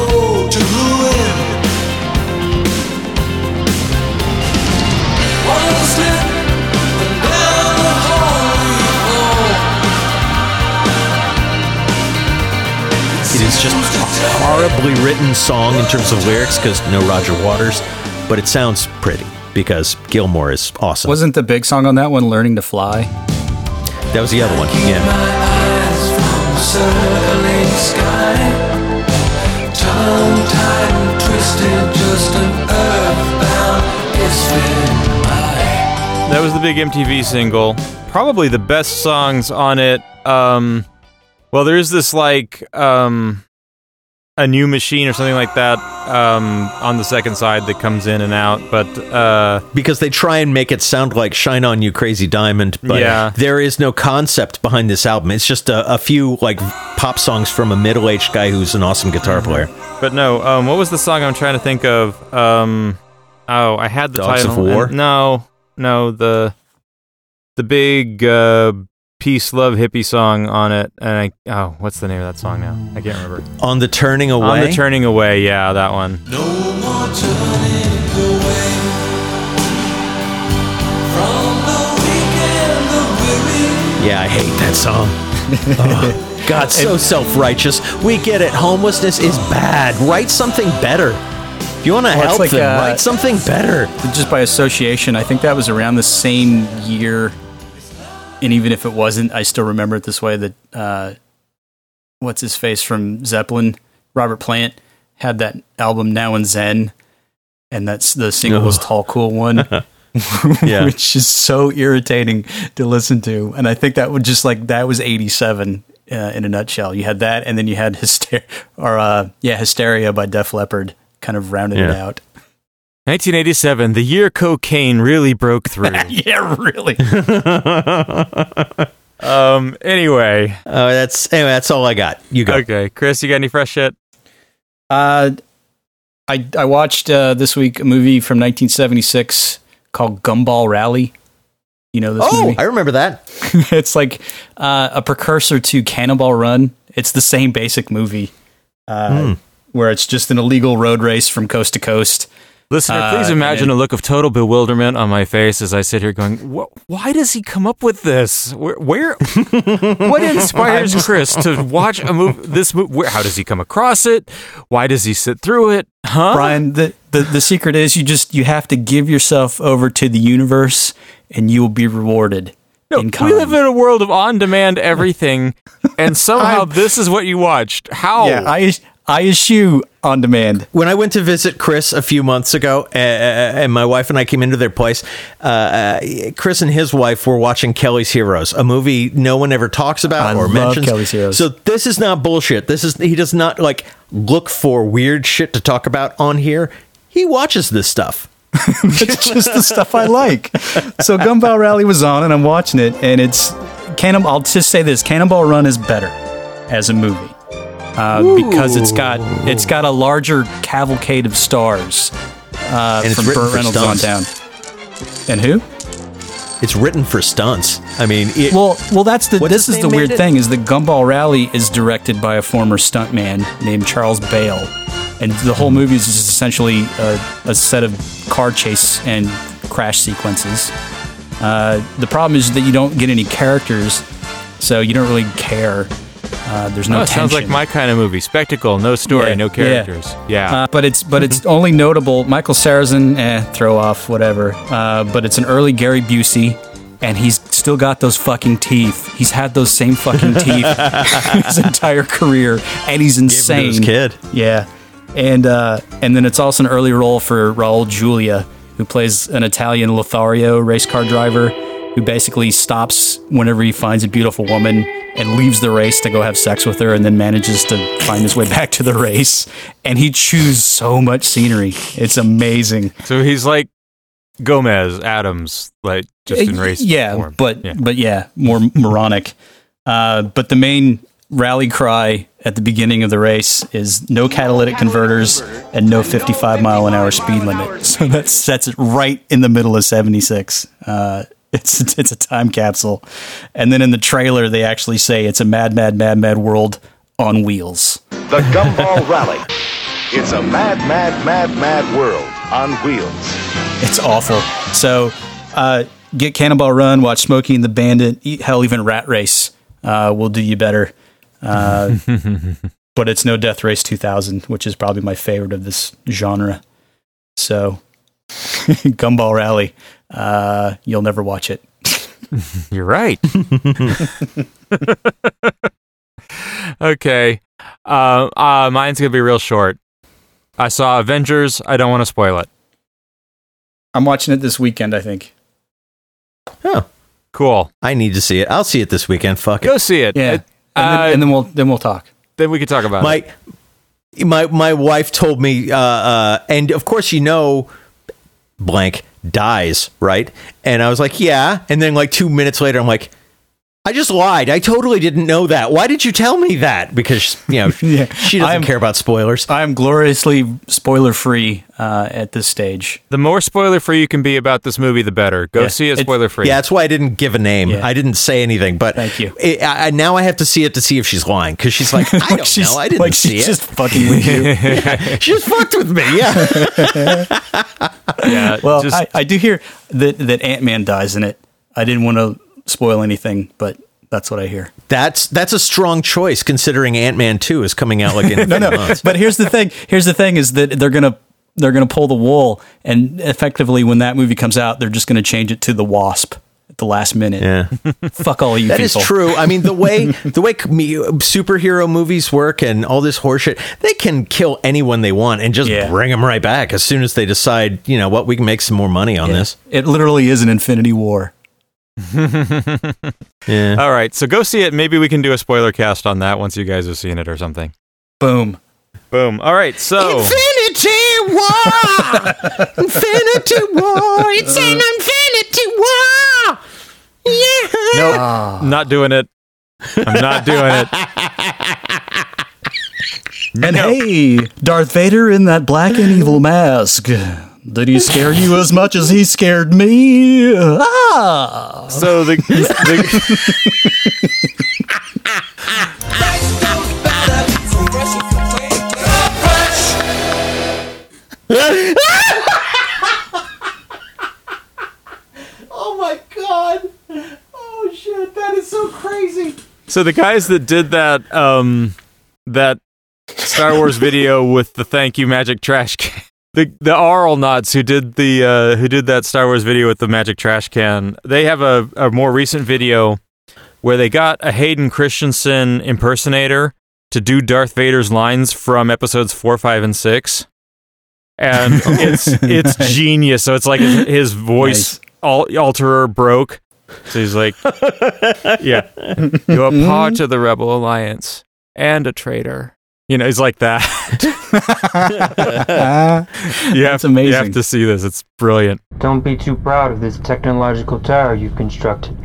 fall. It is just a horribly written song in terms of lyrics because no Roger Waters, but it sounds pretty because Gilmour is awesome. Wasn't the big song on that one "Learning to Fly"? That was the other one. Yeah. eyes from the circling sky. Tongue tied and twisted, just an earthbound misfit. That was the big MTV single. Probably the best songs on it. Um, well, there's this like um, a new machine or something like that um, on the second side that comes in and out. But uh, because they try and make it sound like "Shine On You, Crazy Diamond," but Yeah. there is no concept behind this album. It's just a, a few like pop songs from a middle-aged guy who's an awesome guitar player. but no, um, what was the song I'm trying to think of? Um, oh, I had the Dogs of. War? no, no, the the big uh, peace, love, hippie song on it. And I oh, what's the name of that song now? I can't remember. On the Turning Away. On the turning away, yeah, that one. No more turning away weekend. Yeah, I hate that song. <laughs> Oh, God, so self-righteous. We get it. Homelessness is bad. Write something better. If you want to Well, help like, them, uh, write something better. Just by association, I think that was around the same year. And even if it wasn't, I still remember it this way. That uh, what's his face from Zeppelin, Robert Plant, had that album Now and Zen, and that's the single was Tall Cool One. <laughs> <laughs> Which is so irritating to listen to. And I think that would just like that was '87 uh, in a nutshell. You had that, and then you had hysteria, or uh, yeah, Hysteria by Def Leppard, kind of rounded it out. 1987, the year cocaine really broke through. <laughs> yeah, really. <laughs> um. Anyway, uh, that's anyway. That's all I got. You go. Okay, Chris, you got any fresh shit? Uh, I I watched uh, this week a movie from 1976 called Gumball Rally. You know this Oh, movie? I remember that. <laughs> it's like uh, a precursor to Cannonball Run. It's the same basic movie, uh, Hmm. where it's just an illegal road race from coast to coast. Listener, Uh, please imagine a look of total bewilderment on my face as I sit here going, "Why does he come up with this? Where, where <laughs> what inspires Chris to watch a movie? This movie? Where, how does he come across it? Why does he sit through it? Huh? Brian, the, the the secret is you just you have to give yourself over to the universe, and you will be rewarded. No, we live in a world of on-demand everything, and <laughs> somehow this is what you watched. How? Yeah, I I eschew on demand. When I went to visit Chris a few months ago, uh, and my wife and I came into their place, uh, uh, Chris and his wife were watching Kelly's Heroes, a movie no one ever talks about I or mentions. Kelly's Heroes. So this is not bullshit. This is he does not like look for weird shit to talk about on here. He watches this stuff. <laughs> it's just the stuff I like. So Gumball Rally was on, and I'm watching it, and it's Cannonball. I'll just say this: Cannonball Run is better as a movie uh, because it's got it's got a larger cavalcade of stars uh, And it's from written Burt for Reynolds on stunts. down. And who? it's written for stunts. I mean, it, Well, well, that's the. What's this his is the name, weird Bandit? thing is the Gumball Rally is directed by a former stuntman named Charles Bail, and the whole movie is just essentially a, a set of car chase and crash sequences. Uh, the problem is that you don't get any characters, so you don't really care. Uh, there's no Oh, it sounds like my kind of movie. Spectacle, no story, Yeah, no characters. Yeah. Uh, but it's but it's only notable. Michael Sarrazin, eh, throw off, whatever. Uh, but it's an early Gary Busey, and he's still got those fucking teeth. He's had those same fucking <laughs> teeth <laughs> his entire career, and he's to insane. his kid. Yeah, and uh, and then it's also an early role for Raul Julia, who plays an Italian Lothario race car driver who basically stops whenever he finds a beautiful woman and leaves the race to go have sex with her, and then manages to find his way <laughs> back to the race. And he chews so much scenery; it's amazing. so he's like Gomez, Addams, like just in race yeah, form. but Yeah. but yeah, more moronic. Uh, but the main rally cry at the beginning of the race is no catalytic converters and no 55 mile an hour speed limit. <laughs> So that sets it right in the middle of 76. Uh, it's it's a time capsule, and then in the trailer they actually say it's a mad, mad, mad, mad world on wheels. The Gumball Rally. It's a mad, mad, mad, mad world on wheels. It's awful. So uh, get Cannonball Run, watch Smokey and the Bandit, e- hell, even Rat Race uh, will do you better. Uh, <laughs> but it's no Death Race 2000, which is probably my favorite of this genre. So <laughs> Gumball Rally, uh, you'll never watch it. <laughs> You're right. <laughs> okay. Uh, uh, mine's going to be real short. I saw Avengers. I don't want to spoil it. I'm watching it this weekend, I think. Oh, Cool. I need to see it. I'll see it this weekend. Fuck it. Go see it. Yeah. It- And, uh, then, and then we'll then we'll talk. then we can talk about it. my my my wife told me uh, uh and of course you know blank dies right? And i was like yeah. And then like two minutes later i'm like i just lied i totally didn't know that why did you tell me that because you know <laughs> Yeah. she doesn't I'm- care about spoilers I'm gloriously spoiler free uh, at this stage. The more spoiler free you can be about this movie, the better. Go Yeah. see it It- spoiler free. yeah that's why i didn't give a name Yeah. i didn't say anything but Thank you. it, I, I- now i have to see it to see if she's lying because she's like <laughs> i Like don't she's know i didn't like see she's it just fucking with you. <laughs> she just fucked with me yeah yeah. Well, just, I, I do hear that that Ant Man dies in it. I didn't want to spoil anything, but that's what I hear. that's that's a strong choice considering ant-man 2 is coming out like <laughs> in No, a no. few months But here's the thing. Here's the thing is that they're gonna they're gonna pull the wool, and effectively, when that movie comes out, they're just gonna change it to the Wasp at the last minute. yeah <laughs> Fuck all you That is people. true. I mean, the way <laughs> the way com- superhero movies work and all this horseshit, they can kill anyone they want and just Yeah. bring them right back as soon as they decide, you know what, we can make some more money on this. It literally is an Infinity War. <laughs> Yeah. all right. So go see it. Maybe we can do a spoiler cast on that once you guys have seen it or something. Boom. Boom. All right. So. Infinity War! <laughs> Infinity War! It's an Infinity War! Yeah! Nope. Ah. Not doing it. I'm not doing it. <laughs> And No. hey, Darth Vader in that black and evil mask. Did he scare you as much as he scared me? Ah! So the, the <laughs> Oh my god! Oh shit, that is so crazy! so the guys that did that um that Star Wars video with the thank you magic trash can. The the Auralnauts who did the uh, who did that Star Wars video with the magic trash can. They have a, a more recent video where they got a Hayden Christensen impersonator to do Darth Vader's lines from episodes four, five, and six. And <laughs> it's it's genius. So it's like his, his voice al- alterer broke. So he's like, <laughs> yeah, you're a part of the Rebel Alliance and a traitor. You know, he's like that. <laughs> you have, That's amazing. You have to see this. It's brilliant. Don't be too proud of this technological tower you've constructed.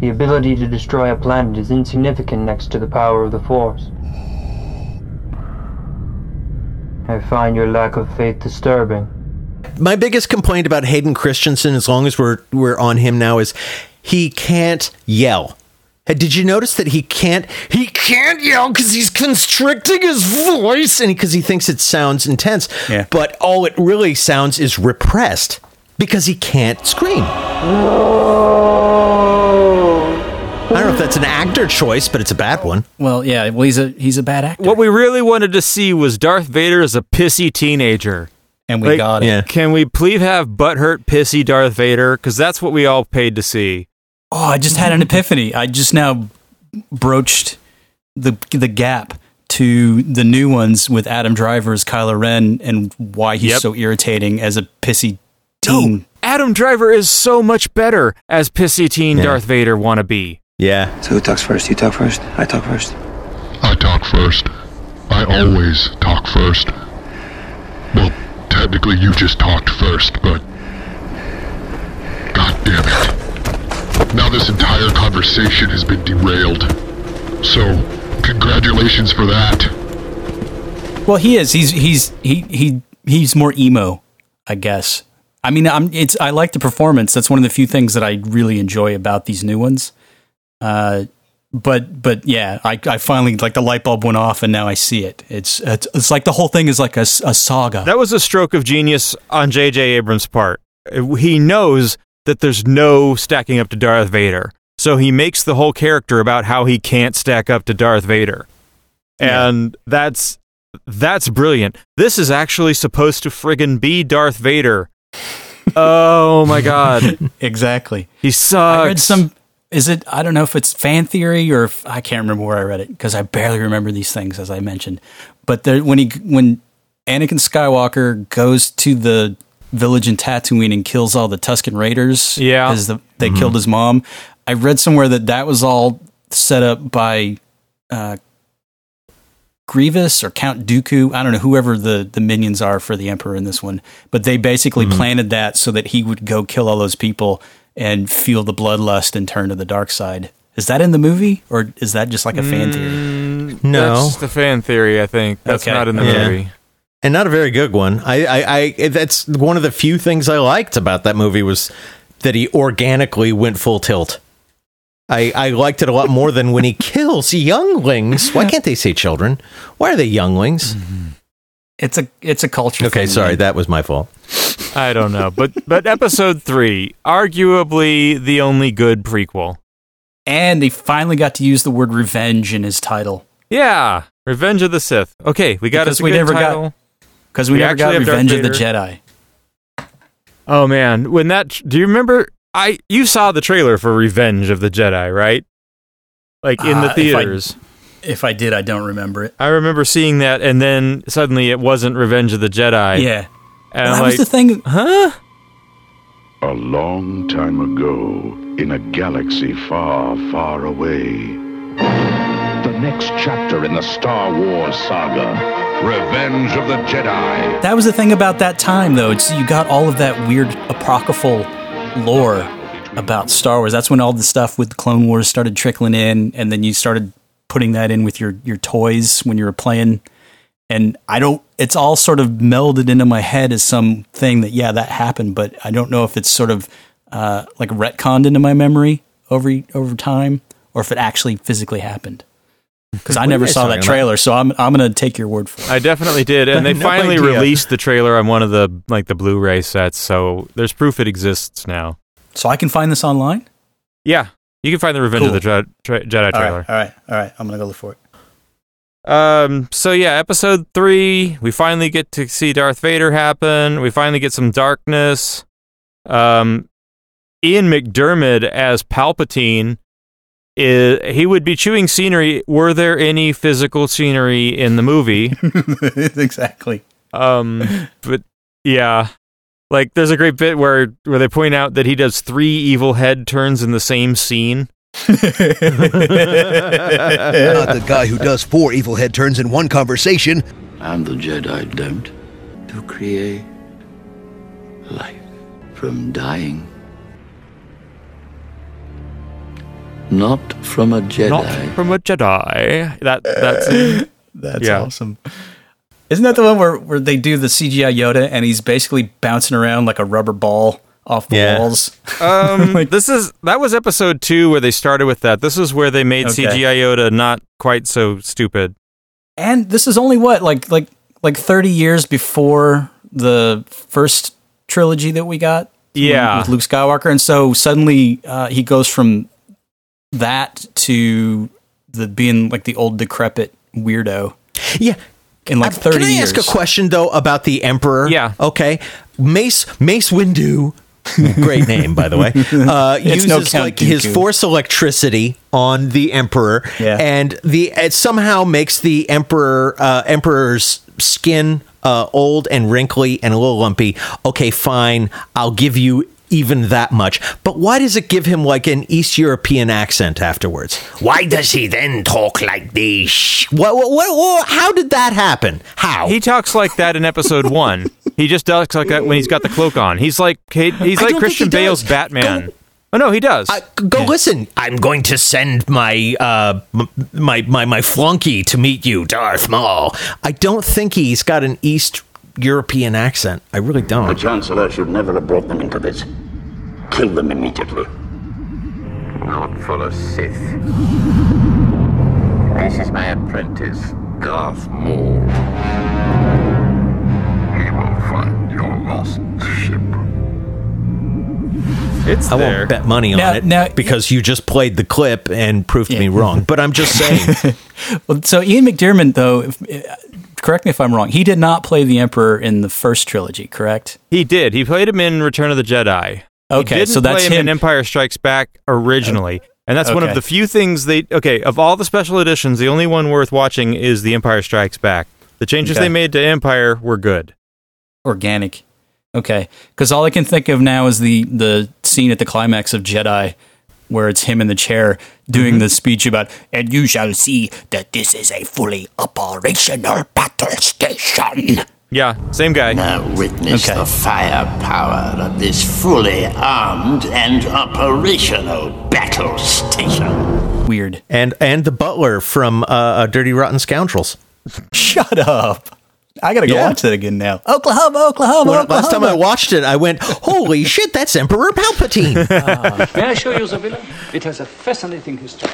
The ability to destroy a planet is insignificant next to the power of the Force. I find your lack of faith disturbing. My biggest complaint about Hayden Christensen, as long as we're we're on him now, is he can't yell. Did you notice that he can't he can't yell because he's constricting his voice and because he thinks it sounds intense. Yeah. But all it really sounds is repressed because he can't scream. I don't know if that's an actor choice, but it's a bad one. Well, yeah. Well, he's a he's a bad actor, What we really wanted to see was Darth Vader as a pissy teenager. and we Like, got it. Yeah. Can we please have butthurt pissy Darth Vader? Because that's what we all paid to see. Oh, I just had an epiphany. I just now broached the the gap to the new ones with Adam Driver's Kylo Ren and why he's Yep. so irritating as a pissy teen. Adam Driver is so much better as pissy teen Yeah. Darth Vader wannabe. Yeah. So who talks first? You talk first? I talk first. I talk first. I always talk first. Well, technically you just talked first, but... God damn it. Now this entire conversation has been derailed. So, congratulations for that. Well, he is. He's he's he he he's more emo, I guess. I mean, I'm it's I like the performance. That's one of the few things that I really enjoy about these new ones. Uh, but but yeah, I I finally like the light bulb went off and now I see it. It's it's, it's like the whole thing is like a, a saga. That was a stroke of genius on J.J. Abrams' part. He knows that there's no stacking up to Darth Vader. So he makes the whole character about how he can't stack up to Darth Vader. And that's that's brilliant. This is actually supposed to friggin' be Darth Vader. <laughs> oh my god. exactly. He sucks. I read some. Is it? I don't know if it's fan theory or if I can't remember where I read it because I barely remember these things as I mentioned. But there, when he when Anakin Skywalker goes to the village in Tatooine and kills all the Tusken Raiders, Yeah. because the, they killed his mom. I read somewhere that that was all set up by uh, Grievous or Count Dooku. I don't know whoever the the minions are for the Emperor in this one, but they basically planted that so that he would go kill all those people and feel the bloodlust and turn to the dark side. Is that in the movie, or is that just like a fan theory? Mm, No. That's the fan theory, I think. That's Okay. not in the Yeah. movie. And not a very good one. I, I, I, that's one of the few things I liked about that movie was that he organically went full tilt. I, I liked it a lot more than when he <laughs> kills younglings. Why can't they say children? Why are they younglings? Mm-hmm. It's a it's a culture. Okay, thing, sorry, man. that was my fault. I don't know, but but episode three, arguably the only good prequel. And they finally got to use the word revenge in his title Yeah, Revenge of the Sith. Okay, we got Because us a we good never got- title. Because we, We never got actually have Darth Revenge of the Jedi. Oh man, when that do you remember? I you saw the trailer for Revenge of the Jedi, right? Like in Uh, the if I- theaters. If I did, I don't remember it. I, remember seeing that, and then suddenly it wasn't Revenge of the Jedi. yeah, and Well, I'm that like, was the thing. huh? A long time ago, in a galaxy far, far away. The next chapter in the Star Wars saga Revenge of the Jedi. That was the thing about that time, though. It's you got all of that weird apocryphal lore about Star Wars. That's when all the stuff with Clone Wars started trickling in, and then you started putting that in with your your toys when you were playing. And I don't. It's all sort of melded into my head as something that yeah that happened, but I don't know if it's sort of uh, like retconned into my memory over over time, or if it actually physically happened. Because I never saw that talking about? trailer, so I'm I'm gonna take your word for it. I definitely did, and <laughs> they No finally idea. released the trailer on one of the like the Blu-ray sets, so there's proof it exists now. So I can find this online. Yeah, you can find the Revenge of the Dre- Tra- Jedi All trailer. right, all right, all right. I'm gonna go look for it. Um. So yeah, episode three, we finally get to see Darth Vader happen. We finally get some darkness. Um, Ian McDiarmid as Palpatine. Is, he would be chewing scenery. Were there any physical scenery in the movie? <laughs> exactly. Um, but yeah, like there's a great bit where where they point out that he does three evil head turns in the same scene. Not the guy who does four evil head turns in one conversation. And the Jedi don't. To create life from dying. Not from a Jedi. Not from a Jedi. That that's <laughs> That's Yeah. awesome. Isn't that the one where, where they do the CGI Yoda and he's basically bouncing around like a rubber ball off the Yeah. walls? <laughs> Um, <laughs> this is that was episode two where they started with that. This is where they made Okay. CGI Yoda not quite so stupid. And this is only what like like like 30 years before the first trilogy that we got. Yeah. with Luke Skywalker, and so suddenly uh, he goes from that to the being like the old decrepit weirdo. Yeah. in like Uh, 30 Can I years. ask a question though about the Emperor? Yeah. Okay. Mace Mace Windu. <laughs> Great name, by the way. Uh, <laughs> uses no Count like his force electricity on the Emperor, Yeah. and the it somehow makes the Emperor uh, Emperor's skin uh, old and wrinkly and a little lumpy. Okay, fine. I'll give you even that much. But why does it give him like an East European accent afterwards? Why does he then talk like this? What, what, what, what- how did that happen? How? He talks like that in episode <laughs> one. He just talks like that when he's got the cloak on. He's like he's like Christian he. Bale's Batman. oh no, he does. I, go listen. I'm going to send my uh m- my my my flunky to meet you, Darth Maul. I don't think he's got an East European accent. I really don't. The Chancellor should never have brought them into this. Kill them immediately. Not for a Sith. This is my apprentice, Darth Maul. He will find your lost ship. it's I there. won't bet money on Now- it now- because you just played the clip and proved me wrong. But I'm just saying. <laughs> Well, so Ian McDiarmid, though, if, correct me if I'm wrong, he did not play the Emperor in the first trilogy, correct? He did. He played him in Return of the Jedi. Okay, so that's play him, in. Empire Strikes Back originally, and that's one of the few things they. Okay, of all the special editions, the only one worth watching is the Empire Strikes Back. The changes Okay. they made to Empire were good. Organic. Okay, because all I can think of now is the the scene at the climax of Jedi, where it's him in the chair doing the speech about, and you shall see that this is a fully operational battle station. Yeah, same guy. Now witness Okay. the firepower of this fully armed and operational battle station. Weird. and and the butler from uh, uh, Dirty Rotten Scoundrels. Shut up. I gotta go Yeah. watch that again now. Oklahoma, Oklahoma, When- Oklahoma. last time I watched it, I went, "Holy <laughs> shit, that's Emperor Palpatine!" <laughs> Ah. May I show you the villa? It has a fascinating history.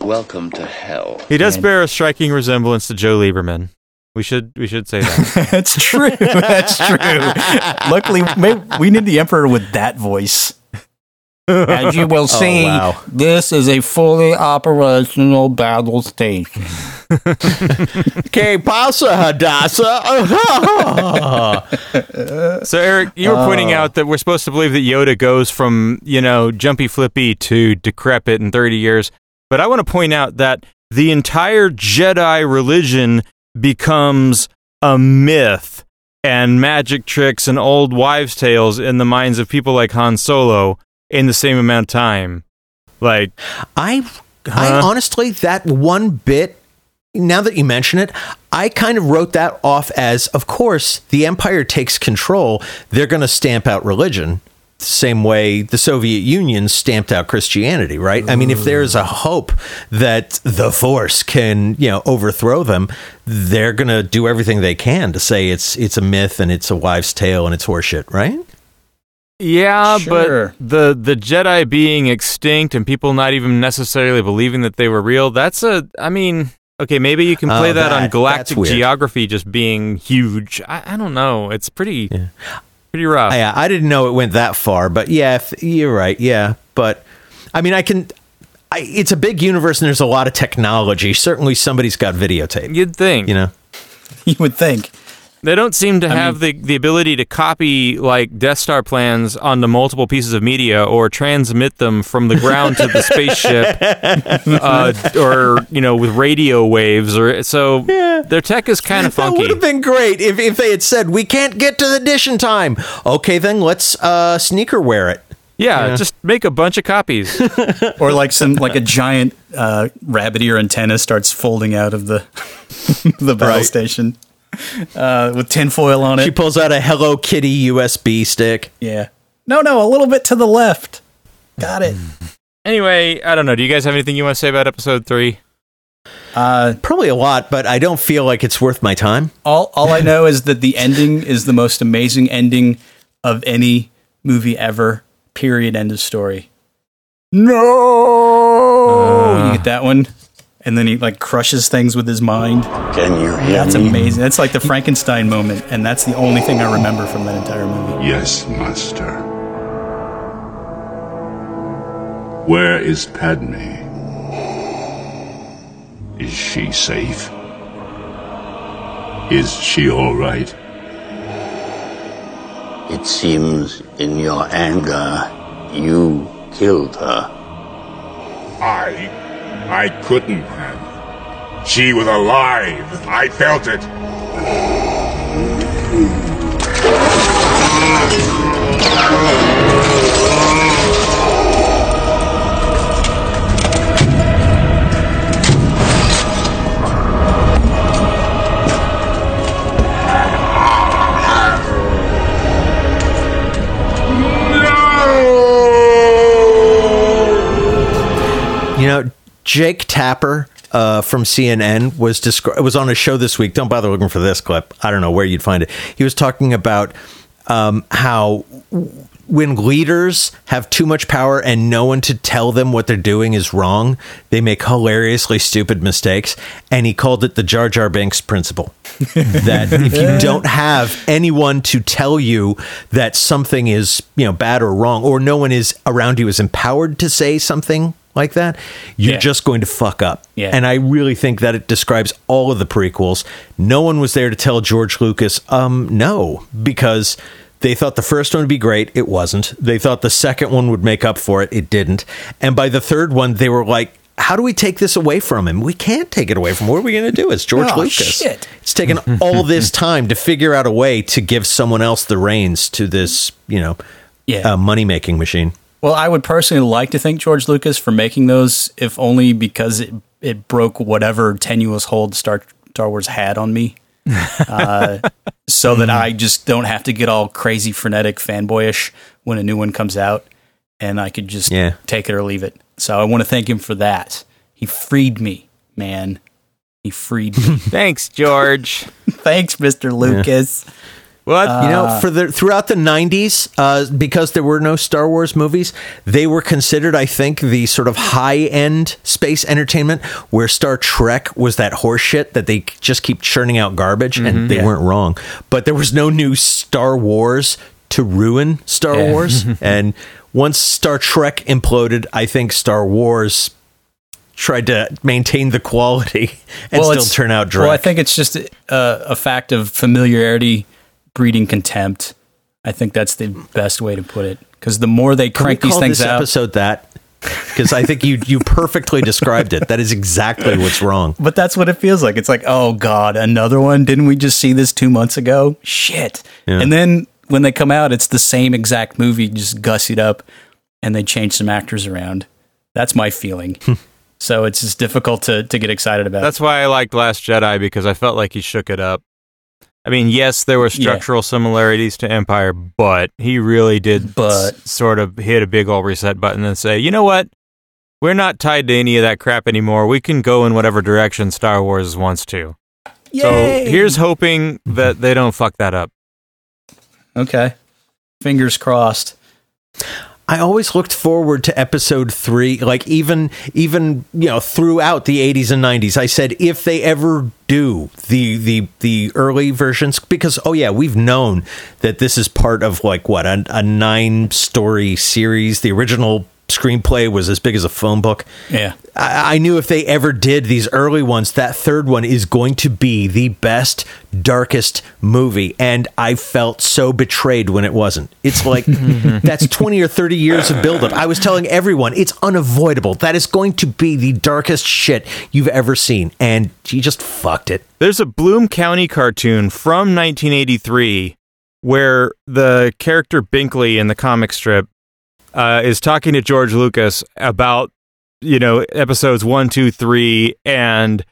Welcome to hell. He does bear a striking resemblance to Joe Lieberman. We should we should say that. <laughs> That's true. That's true. Luckily, maybe we need the Emperor with that voice. As you will <laughs> oh, see, wow. this is a fully operational battle station. <laughs> Que pasa, Hadassah? <laughs> so Eric, you were pointing out that we're supposed to believe that Yoda goes from you know jumpy flippy to decrepit in thirty years, but I want to point out that the entire Jedi religion becomes a myth and magic tricks and old wives' tales in the minds of people like Han Solo in the same amount of time. Like I, I honestly, that one bit. Now that you mention it, I kind of wrote that off as, of course, the Empire takes control. They're going to stamp out religion, the same way the Soviet Union stamped out Christianity, right? I mean, if there is a hope that the Force can, you know, overthrow them, they're going to do everything they can to say it's it's a myth and it's a wives' tale and it's horseshit, right? Yeah, Sure. but the the Jedi being extinct and people not even necessarily believing that they were real, that's a I mean, okay, maybe you can oh, play Oh, that, that- on galactic geography just being huge. I, I don't know. It's pretty pretty rough. Yeah, I didn't know it went that far, but yeah, if, you're right. Yeah, but I mean, I can. I, it's a big universe, and there's a lot of technology. Certainly, somebody's got videotape. You'd think. You know, <laughs> You would think. They don't seem to have the, the ability to copy like Death Star plans onto multiple pieces of media or transmit them from the ground to the spaceship, <laughs> uh, or you know, with radio waves. Or so their tech is kind of funky. that funky. would have been great if, if they had said we can't get to the dish in time. Okay, then let's uh, sneaker wear it. Yeah, Yeah. just make a bunch of copies. <laughs> Or like some like a giant uh, rabbit ear antenna starts folding out of the <laughs> the battle Right. station <laughs> uh, with tinfoil on it. She pulls out a Hello Kitty USB stick. yeah. No, no, a little bit to the left. Got it. anyway, I don't know. Do you guys have anything you want to say about episode three? Uh, Probably a lot, but I don't feel like it's worth my time. all all I <laughs> know is that the ending is the most amazing ending of any movie ever. Period. End of story. No, you get that one, and then he like crushes things with his mind. Can you hear That's me? amazing. That's like the Frankenstein moment, and that's the only thing I remember from that entire movie. Yes, Master. Where is Padme? Is she safe? Is she all right? It seems in your anger, you killed her. I. I couldn't have. She was alive. I felt it. <laughs> Jake Tapper uh, from CNN was descri- was on a show this week. Don't bother looking for this clip. I don't know where you'd find it. He was talking about um, how when leaders have too much power and no one to tell them what they're doing is wrong, they make hilariously stupid mistakes. And he called it the Jar Jar Binks principle. <laughs> that if you don't have anyone to tell you that something is, you know, bad or wrong, or no one is around you is empowered to say something like that, you're Yeah. just going to fuck up. Yeah. And I really think that it describes all of the prequels. No one was there to tell George Lucas, um, no, because they thought the first one would be great. It wasn't. They thought the second one would make up for it. It didn't. And by the third one, they were like, how do we take this away from him? We can't take it away from him. What are we going to do? It's George Oh, Lucas. shit. It's taken <laughs> all this time to figure out a way to give someone else the reins to this, you know, Yeah. uh, money making machine. Well, I would personally like to thank George Lucas for making those, if only because it it broke whatever tenuous hold Star Star Wars had on me, <laughs> uh, so that I just don't have to get all crazy, frenetic, fanboyish when a new one comes out, and I could just Yeah. take it or leave it. So I want to thank him for that. He freed me, man. He freed me. <laughs> Thanks, George. <laughs> Thanks, Mister Lucas. What? you know, Uh, for the throughout the '90s, uh, because there were no Star Wars movies, they were considered, I think, the sort of high-end space entertainment. Where Star Trek was that horseshit that they just keep churning out garbage, and they Yeah. weren't wrong. But there was no new Star Wars to ruin Star Yeah. Wars, <laughs> and once Star Trek imploded, I think Star Wars tried to maintain the quality <laughs> and still it's- turn out dry. Well, I think it's just a, a fact of familiarity breeding contempt. I think that's the best way to put it. Because the more they Can we crank these call things this out, episode that because I think you you perfectly described it. That is exactly what's wrong. but that's what it feels like. It's like, oh god, another one. Didn't we just see this two months ago? Shit. Yeah. And then when they come out, it's the same exact movie, just gussied up, and they change some actors around. That's my feeling. Hmm. so it's just difficult to to get excited about. That's why I liked Last Jedi because I felt like he shook it up. I mean, yes, there were Yeah. structural similarities to Empire, but he really did But- s- sort of hit a big old reset button and say, you know what? We're not tied to any of that crap anymore. We can go in whatever direction Star Wars wants to. Yay! So here's hoping that they don't fuck that up. okay. Fingers crossed. I always looked forward to episode three, like even even you know throughout the eighties and nineties. I said if they ever do the the the early versions, because oh yeah, we've known that this is part of like what a, a nine story series. The original screenplay was as big as a phone book. Yeah. I, I knew if they ever did these early ones, that third one is going to be the best, darkest movie. And I felt so betrayed when it wasn't. It's like <laughs> that's 20 or 30 years of buildup. I was telling everyone it's unavoidable. That is going to be the darkest shit you've ever seen. And you just fucked it. There's a Bloom County cartoon from 1983 where the character Binkley in the comic strip uh, is talking to George Lucas about, you know, episodes one, two, three, and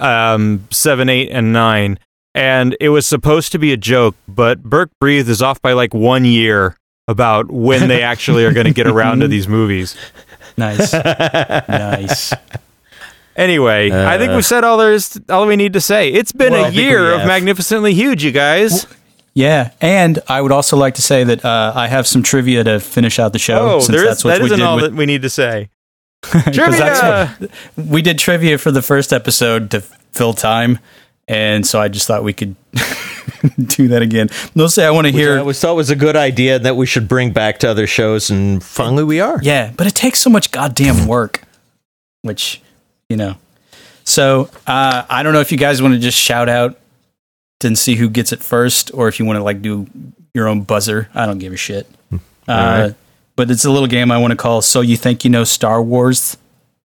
um, seven, eight, and nine. And it was supposed to be a joke, but Berke Breathed is off by like one year about when they actually are going to get around to <laughs> these movies. Nice. nice. <laughs> Anyway, I think Uh. we've said all there's all we need to say. It's been Well, a we year of magnificently huge, you guys. Yeah, and I would also like to say that uh, I have some trivia to finish out the show. oh, since there is that's what that we isn't did all with, that we need to say. <laughs> 'cause that's Trivia! what- we did trivia for the first episode to fill time, and so I just thought we could <laughs> do that again. Mostly, I want to Which I hear. always thought was a good idea that we should bring back to other shows, and finally we are. Yeah, but it takes so much goddamn work, which you know. So uh, I don't know if you guys want to just shout out and see who gets it first, or if you want to like do your own buzzer. I don't give a shit. Uh, right. But it's a little game I want to call "So You Think You Know Star Wars,"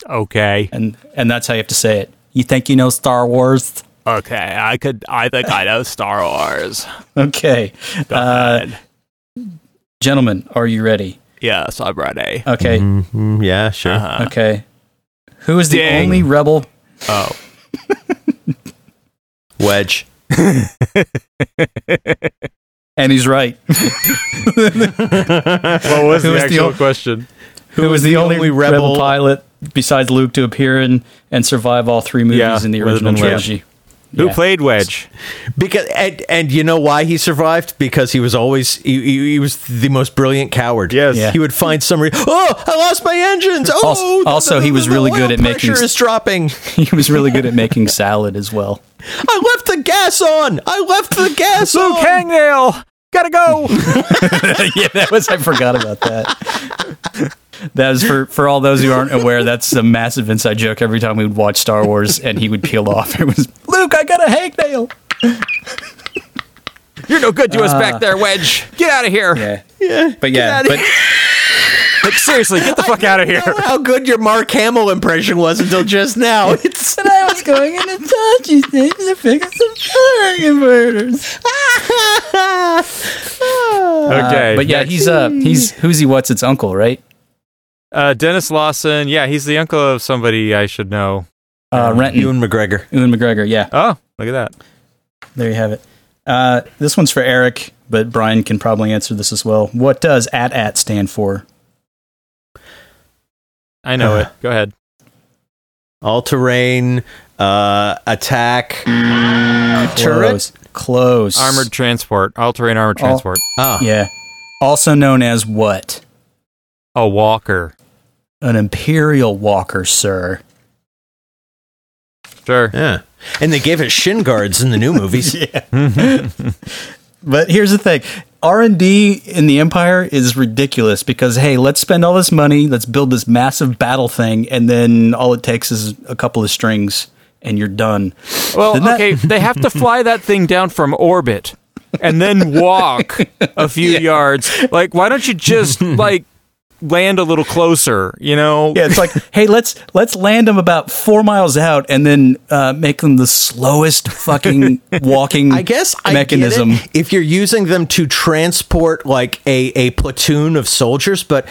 Okay. and and that's how you have to say it. You think you know Star Wars? Okay, I could. I think I know Star Wars. <laughs> Okay, uh, gentlemen, are you ready? Yes, I'm ready. Okay, Mhm, yeah, sure. Uh-huh. okay. Who is the only rebel? Oh, <laughs> Wedge. And he's right. <laughs> What was Who the is the actual question? who was the, only, only rebel, rebel- pilot besides Luke to appear in and survive all three movies Yeah, in the original been Wedge. trilogy. Who Yeah. played Wedge? Because and, and you know why he survived? Because he was always he, he, he was the most brilliant coward. Yes. Yeah. he would find some. Re- oh, I lost my engines. Oh, Also- the- also the- he was really good at making- pressure is dropping. <laughs> He was really good at making salad as well. I left the gas on. I left the gas Luke on. Luke Hangnail! Gotta go! <laughs> <laughs> yeah, that was I forgot about that. That was for for all those who aren't aware. That's a massive inside joke. Every time we would watch Star Wars, and he would peel off. It was Luke. I got a hangnail. You're no good to us back uh, there, Wedge. Get out of here. Yeah, Yeah, but yeah, outta but Like, seriously, get the fuck out of here. know how good your Mark Hamill impression was until just now. <laughs> It's And I was going into touchy things to fix some power converters. <laughs> Okay. but yeah, he's uh he's who's he? What's its uncle, right? Uh, Denis Lawson. Yeah, he's the uncle of somebody I should know. Uh, Renton, Ewan McGregor. Ewan McGregor. Yeah, Oh, look at that. there you have it. Uh, this one's for Eric, but Brian can probably answer this as well. What does AT-AT stand for? I know Uh, it. Go ahead. All terrain uh, attack turret. Close. Close. Armored transport. All terrain armored All- transport. Oh, Yeah. Also known as what? A walker. An Imperial Walker, sir. Sure. yeah. And they gave it shin guards in the new movies. <laughs> But here's the thing. R&D in the Empire is ridiculous because hey, let's spend all this money, let's build this massive battle thing and then all it takes is a couple of strings and you're done. Well, that- okay, <laughs> they have to fly that thing down from orbit and then walk a few <laughs> yards. Like, why don't you just <laughs> like land a little closer? You know? Yeah, it's like, hey, let's let's land them about four miles out, and then uh, make them the slowest fucking <laughs> walking. I guess I mechanism. Get it if you're using them to transport like a, a platoon of soldiers, but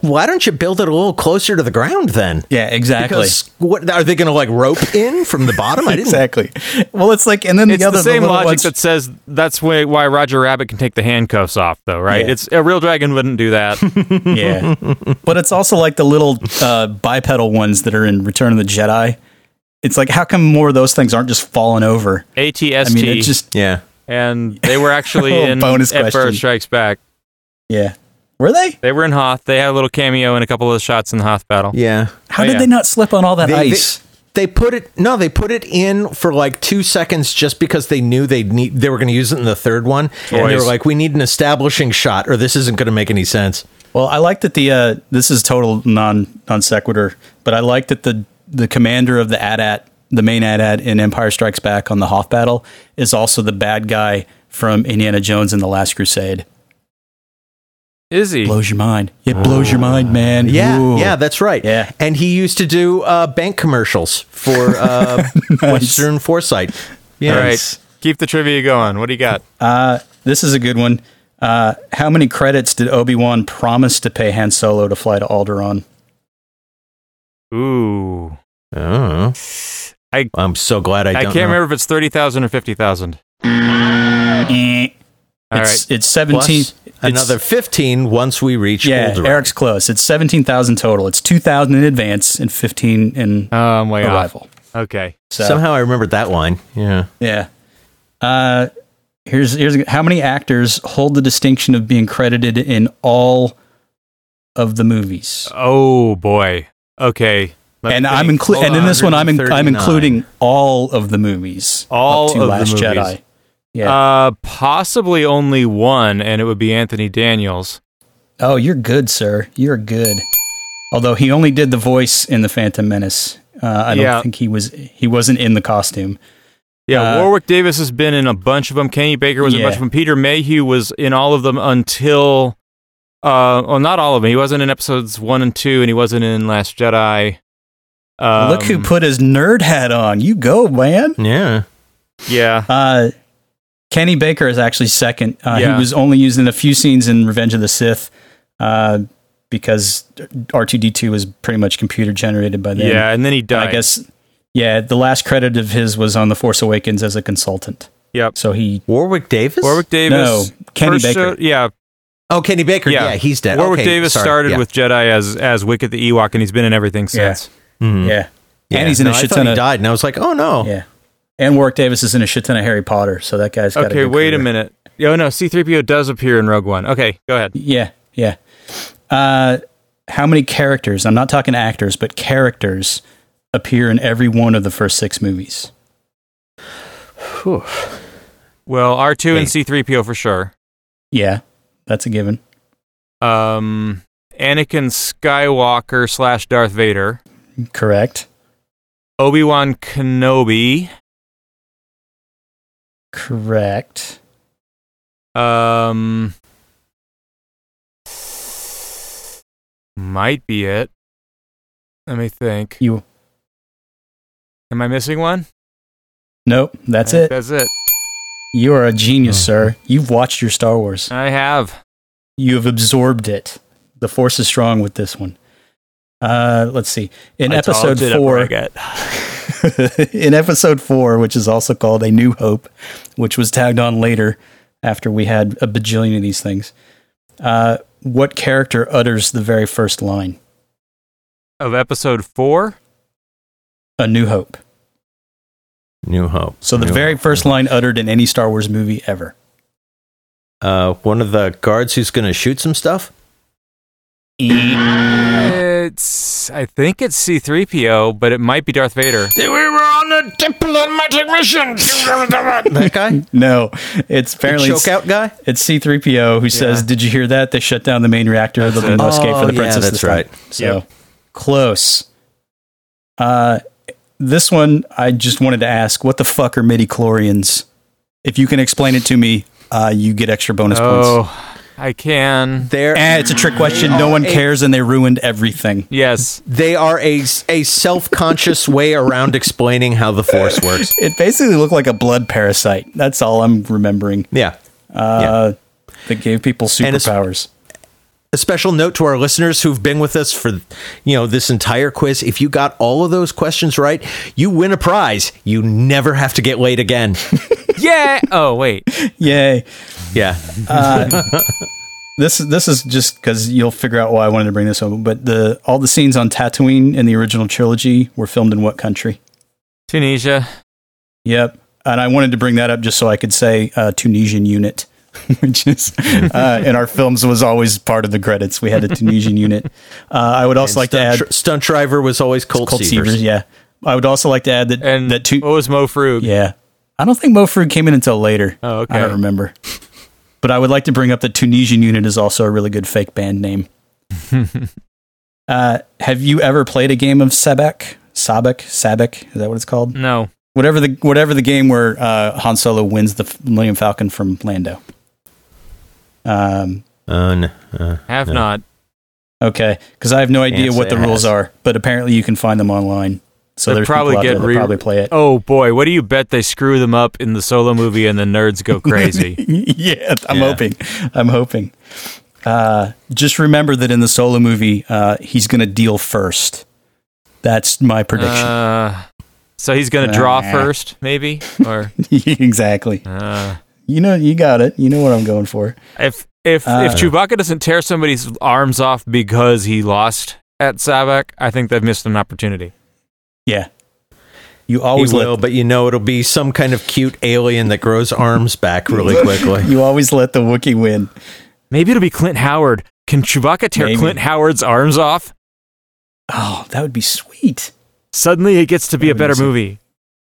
why don't you build it a little closer to the ground then? Yeah, exactly. Because what are they going to like rope in from the bottom? I didn't. <laughs> exactly. Well, it's like, and then It's the other the same little logic ones- that says that's why, why Roger Rabbit can take the handcuffs off, though, right? Yeah. It's a real dragon wouldn't do that. <laughs> <laughs> yeah, but it's also like the little uh, bipedal ones that are in Return of the Jedi. It's like, how come more of those things aren't just falling over? ATST, I mean, it just Yeah. and they were actually Oh, in bonus Empire question. Strikes Back. yeah. Were they? They were in Hoth. They had a little cameo in a couple of the shots in the Hoth battle. Yeah. How Oh, did yeah. they not slip on all that They, they- ice? they put it no, they put it in for like two seconds just because they knew they'd need they were going to use it in the third one, and they were Boys. like, "We need an establishing shot, or this isn't going to make any sense." Well, I like that the uh, this is total non non sequitur, but I like that the the commander of the AT-AT, the main AT-AT in Empire Strikes Back on the Hoth battle, is also the bad guy from Indiana Jones and the Last Crusade. Is he? Blows your mind. It blows your mind, man. Yeah, Ooh. yeah, that's right. Yeah. and he used to do uh, bank commercials for uh, <laughs> Western Foresight. Yeah, All right. Keep the trivia going. What do you got? Uh, this is a good one. Uh, how many credits did Obi Wan promise to pay Han Solo to fly to Alderaan? Ooh. Oh. I I'm so glad I, I don't can't know. remember if it's 30,000 or 50,000. All it's right. it's seventeen. Plus another 15 once we reach Yeah, Golden Eric's close. It's seventeen thousand total. It's two thousand in advance and fifteen in Oh, I'm way off. Okay. So Somehow I remembered that line. Yeah. yeah. Uh, here's here's how many actors hold the distinction of being credited in all of the movies. Oh boy. Okay. Let and me I'm think. inclu- Hold and in this one I'm in- I'm including all of the movies. all up to of Last the movies. Jedi. Yeah. Uh, possibly only one, and it would be Anthony Daniels. oh, you're good, sir. You're good. Although he only did the voice in the Phantom Menace. Uh, I don't Yeah. think he was he wasn't in the costume. Yeah, Uh, Warwick Davis has been in a bunch of them. Kenny Baker was in a bunch Yeah. of them. Peter Mayhew was in all of them until, uh, well, not all of them. He wasn't in episodes one and two, and he wasn't in Last Jedi. Um, Look who put his nerd hat on. You go, man. Yeah. Yeah. Uh, Kenny Baker is actually second. Uh, Yeah. He was only used in a few scenes in Revenge of the Sith uh, because R2D2 was pretty much computer generated by then. Yeah, and then he And died. I guess, yeah, the last credit of his was on The Force Awakens as a consultant. Yep. So he. Warwick Davis? Warwick Davis. No, Kenny first Baker. show- yeah. Oh, Kenny Baker. Yeah, he's dead. Warwick Okay, Davis sorry. started Yeah. with Jedi as as Wicket the Ewok, and he's been in everything Yeah. since. Mhm. Yeah. Yeah, And he's in no, a I shit thought ton he of. died, and I was like, oh no. Yeah. And Warwick Davis is in a shit ton of Harry Potter. So that guy's got a Okay, good wait a minute. Oh no, C-3PO does appear in Rogue One. Okay, go ahead. Yeah, yeah. Uh, how many characters? I'm not talking actors, but characters appear in every one of the first six movies. Well, R2 and C-3PO for sure. Yeah, that's a given. Um, Anakin Skywalker slash Darth Vader. Correct. Obi Wan Kenobi. Correct. Um, might be it. Let me think. You. Am I missing one? Nope, that's it. That's it. You are a genius, sir. You've watched your Star Wars. I have. You have absorbed it. The Force is strong with this one. Uh, let's see. In I episode told you to four, bring it. <laughs> in episode four, which is also called A New Hope, which was tagged on later after we had a bajillion of these things. Uh, what character utters the very first line? Of episode four? A New Hope. New Hope. So the New very Hope. first line uttered in any Star Wars movie ever. Uh, one of the guards who's going to shoot some stuff. It's. I think it's C-3PO, but it might be Darth Vader. We were on a diplomatic mission. <laughs> That guy, No, it's apparently choke it's, out guy. it's C3PO who says, "Did you hear that? They shut down the main reactor. There'll be no escape for the Oh, yeah, princess." that's this time." right. So Yep. close. Uh, this one I just wanted to ask: What the fuck are midi chlorians? If you can explain it to me, uh, you get extra bonus points. Oh, I can. They're Eh, it's a trick question. No one a- cares, and they ruined everything. Yes. they are a a self conscious way around explaining how the Force <laughs> works. It basically looked like a blood parasite. That's all I'm remembering. Yeah. Uh, That gave people And superpowers. A special note to our listeners who've been with us for you know this entire quiz. If you got all of those questions right, you win a prize. You never have to get late again. <laughs> Yeah. Oh, wait. Yay! yeah. Uh, this this is just because you'll figure out why I wanted to bring this up. But the all the scenes on Tatooine in the original trilogy were filmed in what country? Tunisia. Yep. And I wanted to bring that up just so I could say uh, Tunisian unit, <laughs> which is uh, in our films was always part of the credits. We had a Tunisian <laughs> unit. Uh, I would also like to add dr- stunt driver was always Colt, Colt Seavers. Seavers. Yeah. I would also like to add that And that two. what was Mo Frug? Yeah. I don't think Mo Frug came in until later. Oh, okay. I don't remember. But I would like to bring up that Tunisian unit is also a really good fake band name. <laughs> uh, have you ever played a game of Sebek? Sabacc? Sabacc? Is that what it's called? No. Whatever the whatever the game where uh, Han Solo wins the F- Millennium Falcon from Lando. Um. Uh, no, uh, Have no. not. Okay, because I have no idea Can't what the rules has. are, but apparently you can find them online. So They'll there's probably get there re- probably play it. Oh boy, what do you bet they screw them up in the solo movie and the nerds go <laughs> crazy? <laughs> yeah, I'm Yeah. hoping. I'm hoping. Uh, just remember that in the solo movie, uh, he's going to deal first. That's my prediction. uh, so he's gonna draw Ah. first, maybe, or <laughs> exactly. You know, you got it. You know what I'm going for. If if Uh, if Chewbacca doesn't tear somebody's arms off because he lost at Sabacc, I think they've missed an opportunity. Yeah. You He always will, let but you know it'll be some kind of cute alien that grows arms back really <laughs> quickly. you always let the Wookiee win. Maybe it'll be Clint Howard. Can Chewbacca tear Maybe. Clint Howard's arms off? Oh, that would be sweet. Suddenly, it gets to be a better Amazing. movie.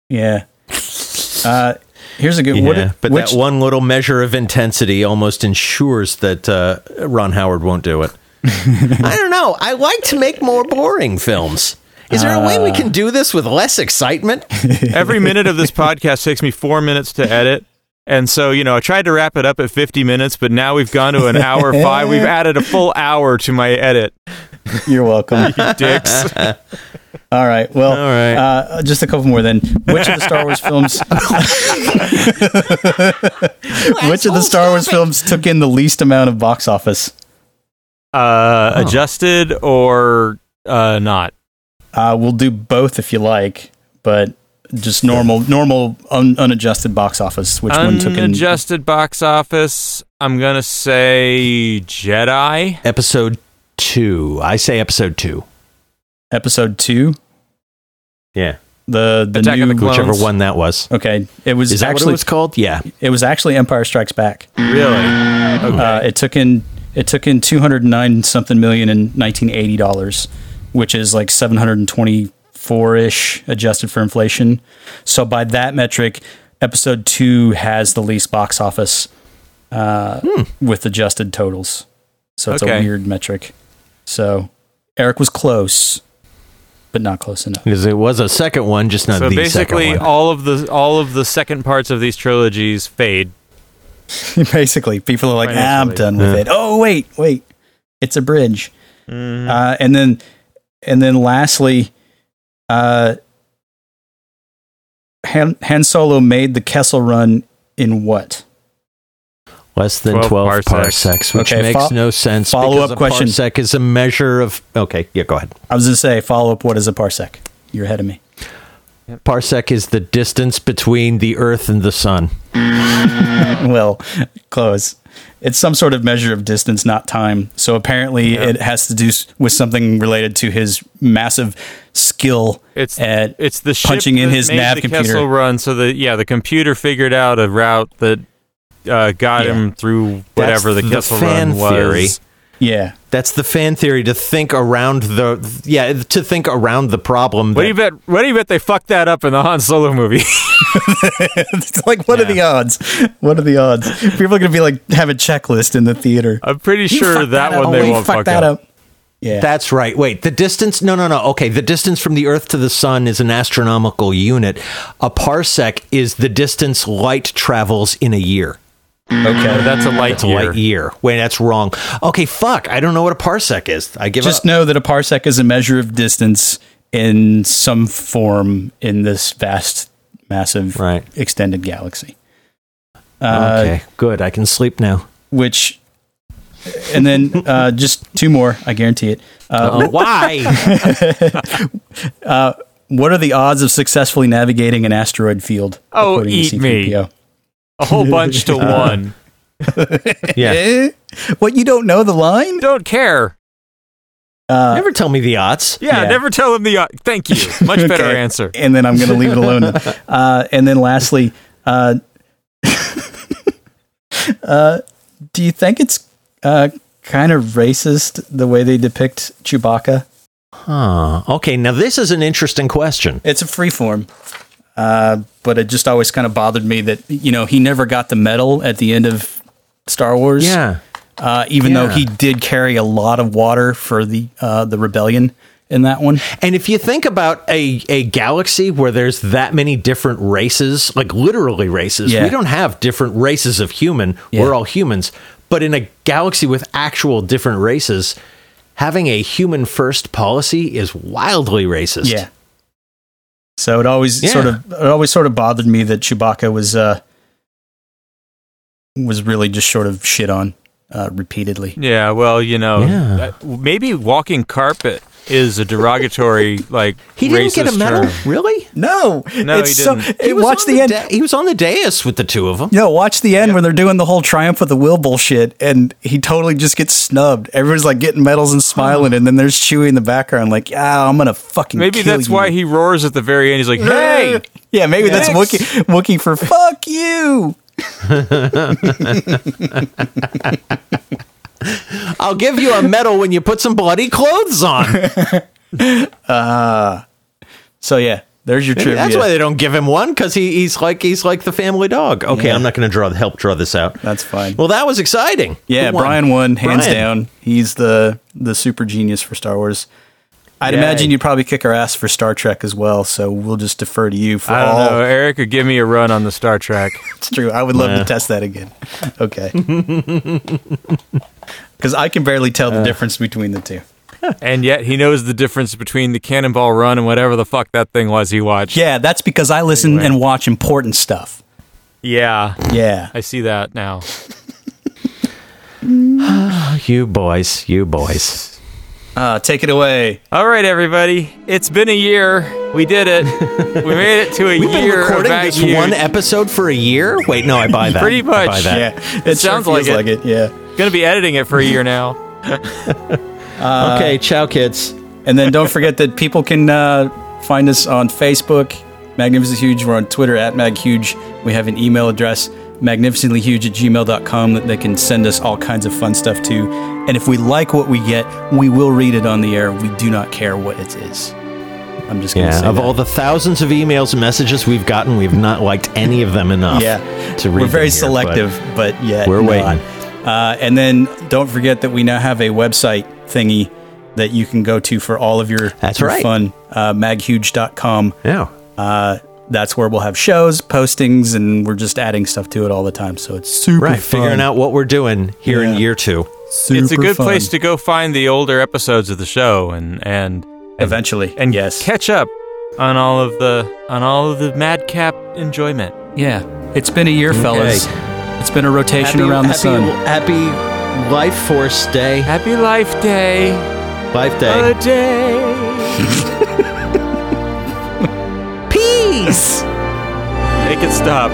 Yeah. <laughs> Uh, here's a good. Yeah, what, but which, that one little measure of intensity almost ensures that uh, Ron Howard won't do it. <laughs> I don't know. I like to make more boring films. Is there a way we can do this with less excitement? <laughs> Every minute of this podcast takes me four minutes to edit. And so, you know, I tried to wrap it up at 50 minutes, but now we've gone to an hour five. We've <laughs> added a full hour to my edit. You're welcome. <laughs> You dicks. <laughs> All right. Well, All right. Uh, just a couple more then. Which of the Star Wars films? <laughs> which of the Star Wars films took in the least amount of box office? Uh, Adjusted or uh, not? Uh, we'll do both if you like, but just normal, normal, un- unadjusted box office. Which one took in? Unadjusted box office. I'm going to say Jedi. Episode two. I say episode two. Episode two. Yeah. The the Attack new the. Whichever one that was. Okay, it was Is that actually what it was called? Yeah. it was actually Empire Strikes Back. Really? Uh, it took in it took in two hundred nine something million in nineteen eighty dollars, which is like seven hundred and twenty four ish adjusted for inflation. So by that metric, episode two has the least box office uh, with adjusted totals. So it's Okay. a weird metric. So Eric was close, but not close enough. Because it was a second one, just not so the basically, second one. all of the all of the second parts of these trilogies fade. <laughs> Basically, people are like, ah, "I'm done with Yeah. it." Oh wait, wait, it's a bridge. Mhm. Uh, and then, and then, lastly, uh, Han, Han Solo made the Kessel Run in what? Less than 12 12, parsecs. parsecs. which Okay, makes fo- no sense. follow-up a question. Parsec is a measure of. Okay, yeah, go ahead. I was going to say, follow up. What is a parsec? You're ahead of me. Parsec is the distance between the Earth and the Sun. <laughs> well, close. It's some sort of measure of distance, not time. So apparently, it has to do with something related to his massive skill It's at it's the punching in his nav the computer. Kessel run. So the yeah, the computer figured out a route that uh, got Yeah. him through whatever the, That's Kessel fan run was. theory. Yeah. That's the fan theory to think around the yeah to think around the problem. What that- do you bet? What do you bet they fucked that up in the Han Solo movie? <laughs> it's like, what are the odds? What are the odds? People are going to be like, have a checklist in the theater. I'm pretty sure fucked that, up. one Oh, they you won't fucked fuck that up. up. Yeah. That's right. Wait, the distance? No, no, no. Okay, the distance from the Earth to the Sun is an astronomical unit. A parsec is the distance light travels in a year. Okay. That's a light That's a light year. Wait, that's wrong. Okay, fuck. I don't know what a parsec is. I give Just up. know that a parsec is a measure of distance in some form in this vast, massive, Right. extended galaxy. Uh, okay, good. I can sleep now. Which, and then uh, just two more, I guarantee it. Uh, <laughs> why? uh, what are the odds of successfully navigating an asteroid field? Oh, according to eat me. C3PO? A whole <laughs> bunch to Uh, one. <laughs> Yeah. Eh? What, you don't know the line? Don't care. Uh, Never tell me the odds. Yeah, yeah. never tell him the. Uh, thank you. Much better Okay. answer. And then I'm going to leave it alone. <laughs> uh, and then lastly, uh, uh, do you think it's uh, kind of racist the way they depict Chewbacca? Huh. Okay, now this is an interesting question. It's a free form. Uh, but it just always kind of bothered me that, you know, he never got the medal at the end of Star Wars. Yeah. Uh, even though he did carry a lot of water for the uh, the rebellion in that one. And if you think about a, a galaxy where there's that many different races, like literally races, Yeah. we don't have different races of human. Yeah. We're all humans. But in a galaxy with actual different races, having a human first policy is wildly racist. Yeah. So it always Yeah. sort of it always sort of bothered me that Chewbacca was uh was really just sort of shit on uh, repeatedly. Yeah, well, you know, Yeah. uh, maybe walking carpet is a derogatory like <laughs> He didn't get a medal, term. really? No, No, it's he didn't. It, was watch on the end. da- he was on the dais with the two of them. No, watch the end when they're doing the whole triumph of the will bullshit, and he totally just gets snubbed. Everyone's like getting medals and smiling, and then there's Chewie in the background, like, "Yeah, I'm gonna fucking." Maybe kill that's you." why he roars at the very end. He's like, "Hey, <laughs> Yeah, maybe that's Next. Wookie, Wookie for fuck you. <laughs> I'll give you a medal when you put some bloody clothes on. <laughs> Uh, so yeah, there's your Maybe trivia. that's why they don't give him one because he, he's like he's like the family dog. Okay, Yeah. I'm not going to draw help draw this out. That's fine. Well, that was exciting. yeah, won? Brian won hands Brian. down. He's the the super genius for Star Wars. I'd Yay. imagine you'd probably kick our ass for Star Trek as well. So we'll just defer to you for I don't all. know. Eric could give me a run on the Star Trek. <laughs> It's true. I would love Nah. to test that again. Okay. <laughs> Because I can barely tell the difference between the two. <laughs> and yet he knows the difference between the Cannonball Run and whatever the fuck that thing was he watched. Yeah, that's because I listen Anyway. and watch important stuff. Yeah, Yeah. I see that now. <laughs> <sighs> You boys, you boys. Uh, take it away. All right, everybody. It's been a year. We did it. <laughs> We made it to a We've been year. of recording this Huge. one episode for a year. Wait, no, I buy that. Pretty I much. buy that. Yeah, It sounds sure like it. like it. Yeah. Gonna be editing it for a year now. <laughs> okay, ciao, kids. And then don't forget that people can uh, find us on Facebook, Magnificent Huge. We're on Twitter at MagHuge. We have an email address, magnificentlyhuge at gmail.com, that they can send us all kinds of fun stuff to. And if we like what we get, we will read it on the air. We do not care what it is. I'm just going to Yeah, say of that. all the thousands of emails and messages we've gotten, we've not liked any of them enough. Yeah, to read we're very them here, selective, but, yeah, we're not. Waiting. Uh, and then don't forget that we now have a website thingy that you can go to for all of your, That's your right. fun. Uh, maghuge.com. Yeah. Uh, that's where we'll have shows, postings, and we're just adding stuff to it all the time. So it's super Right, fun. figuring out what we're doing here in year two. Super it's a good fun. place to go find the older episodes of the show and and, and eventually and yes. catch up on all of the on all of the madcap enjoyment. Yeah, it's been a year, fellas. It's been a rotation Happy- around the happy- sun. Happy Life Force Day. Happy Life Day. Life Day. A day. <laughs> <laughs> Peace. Make it stop.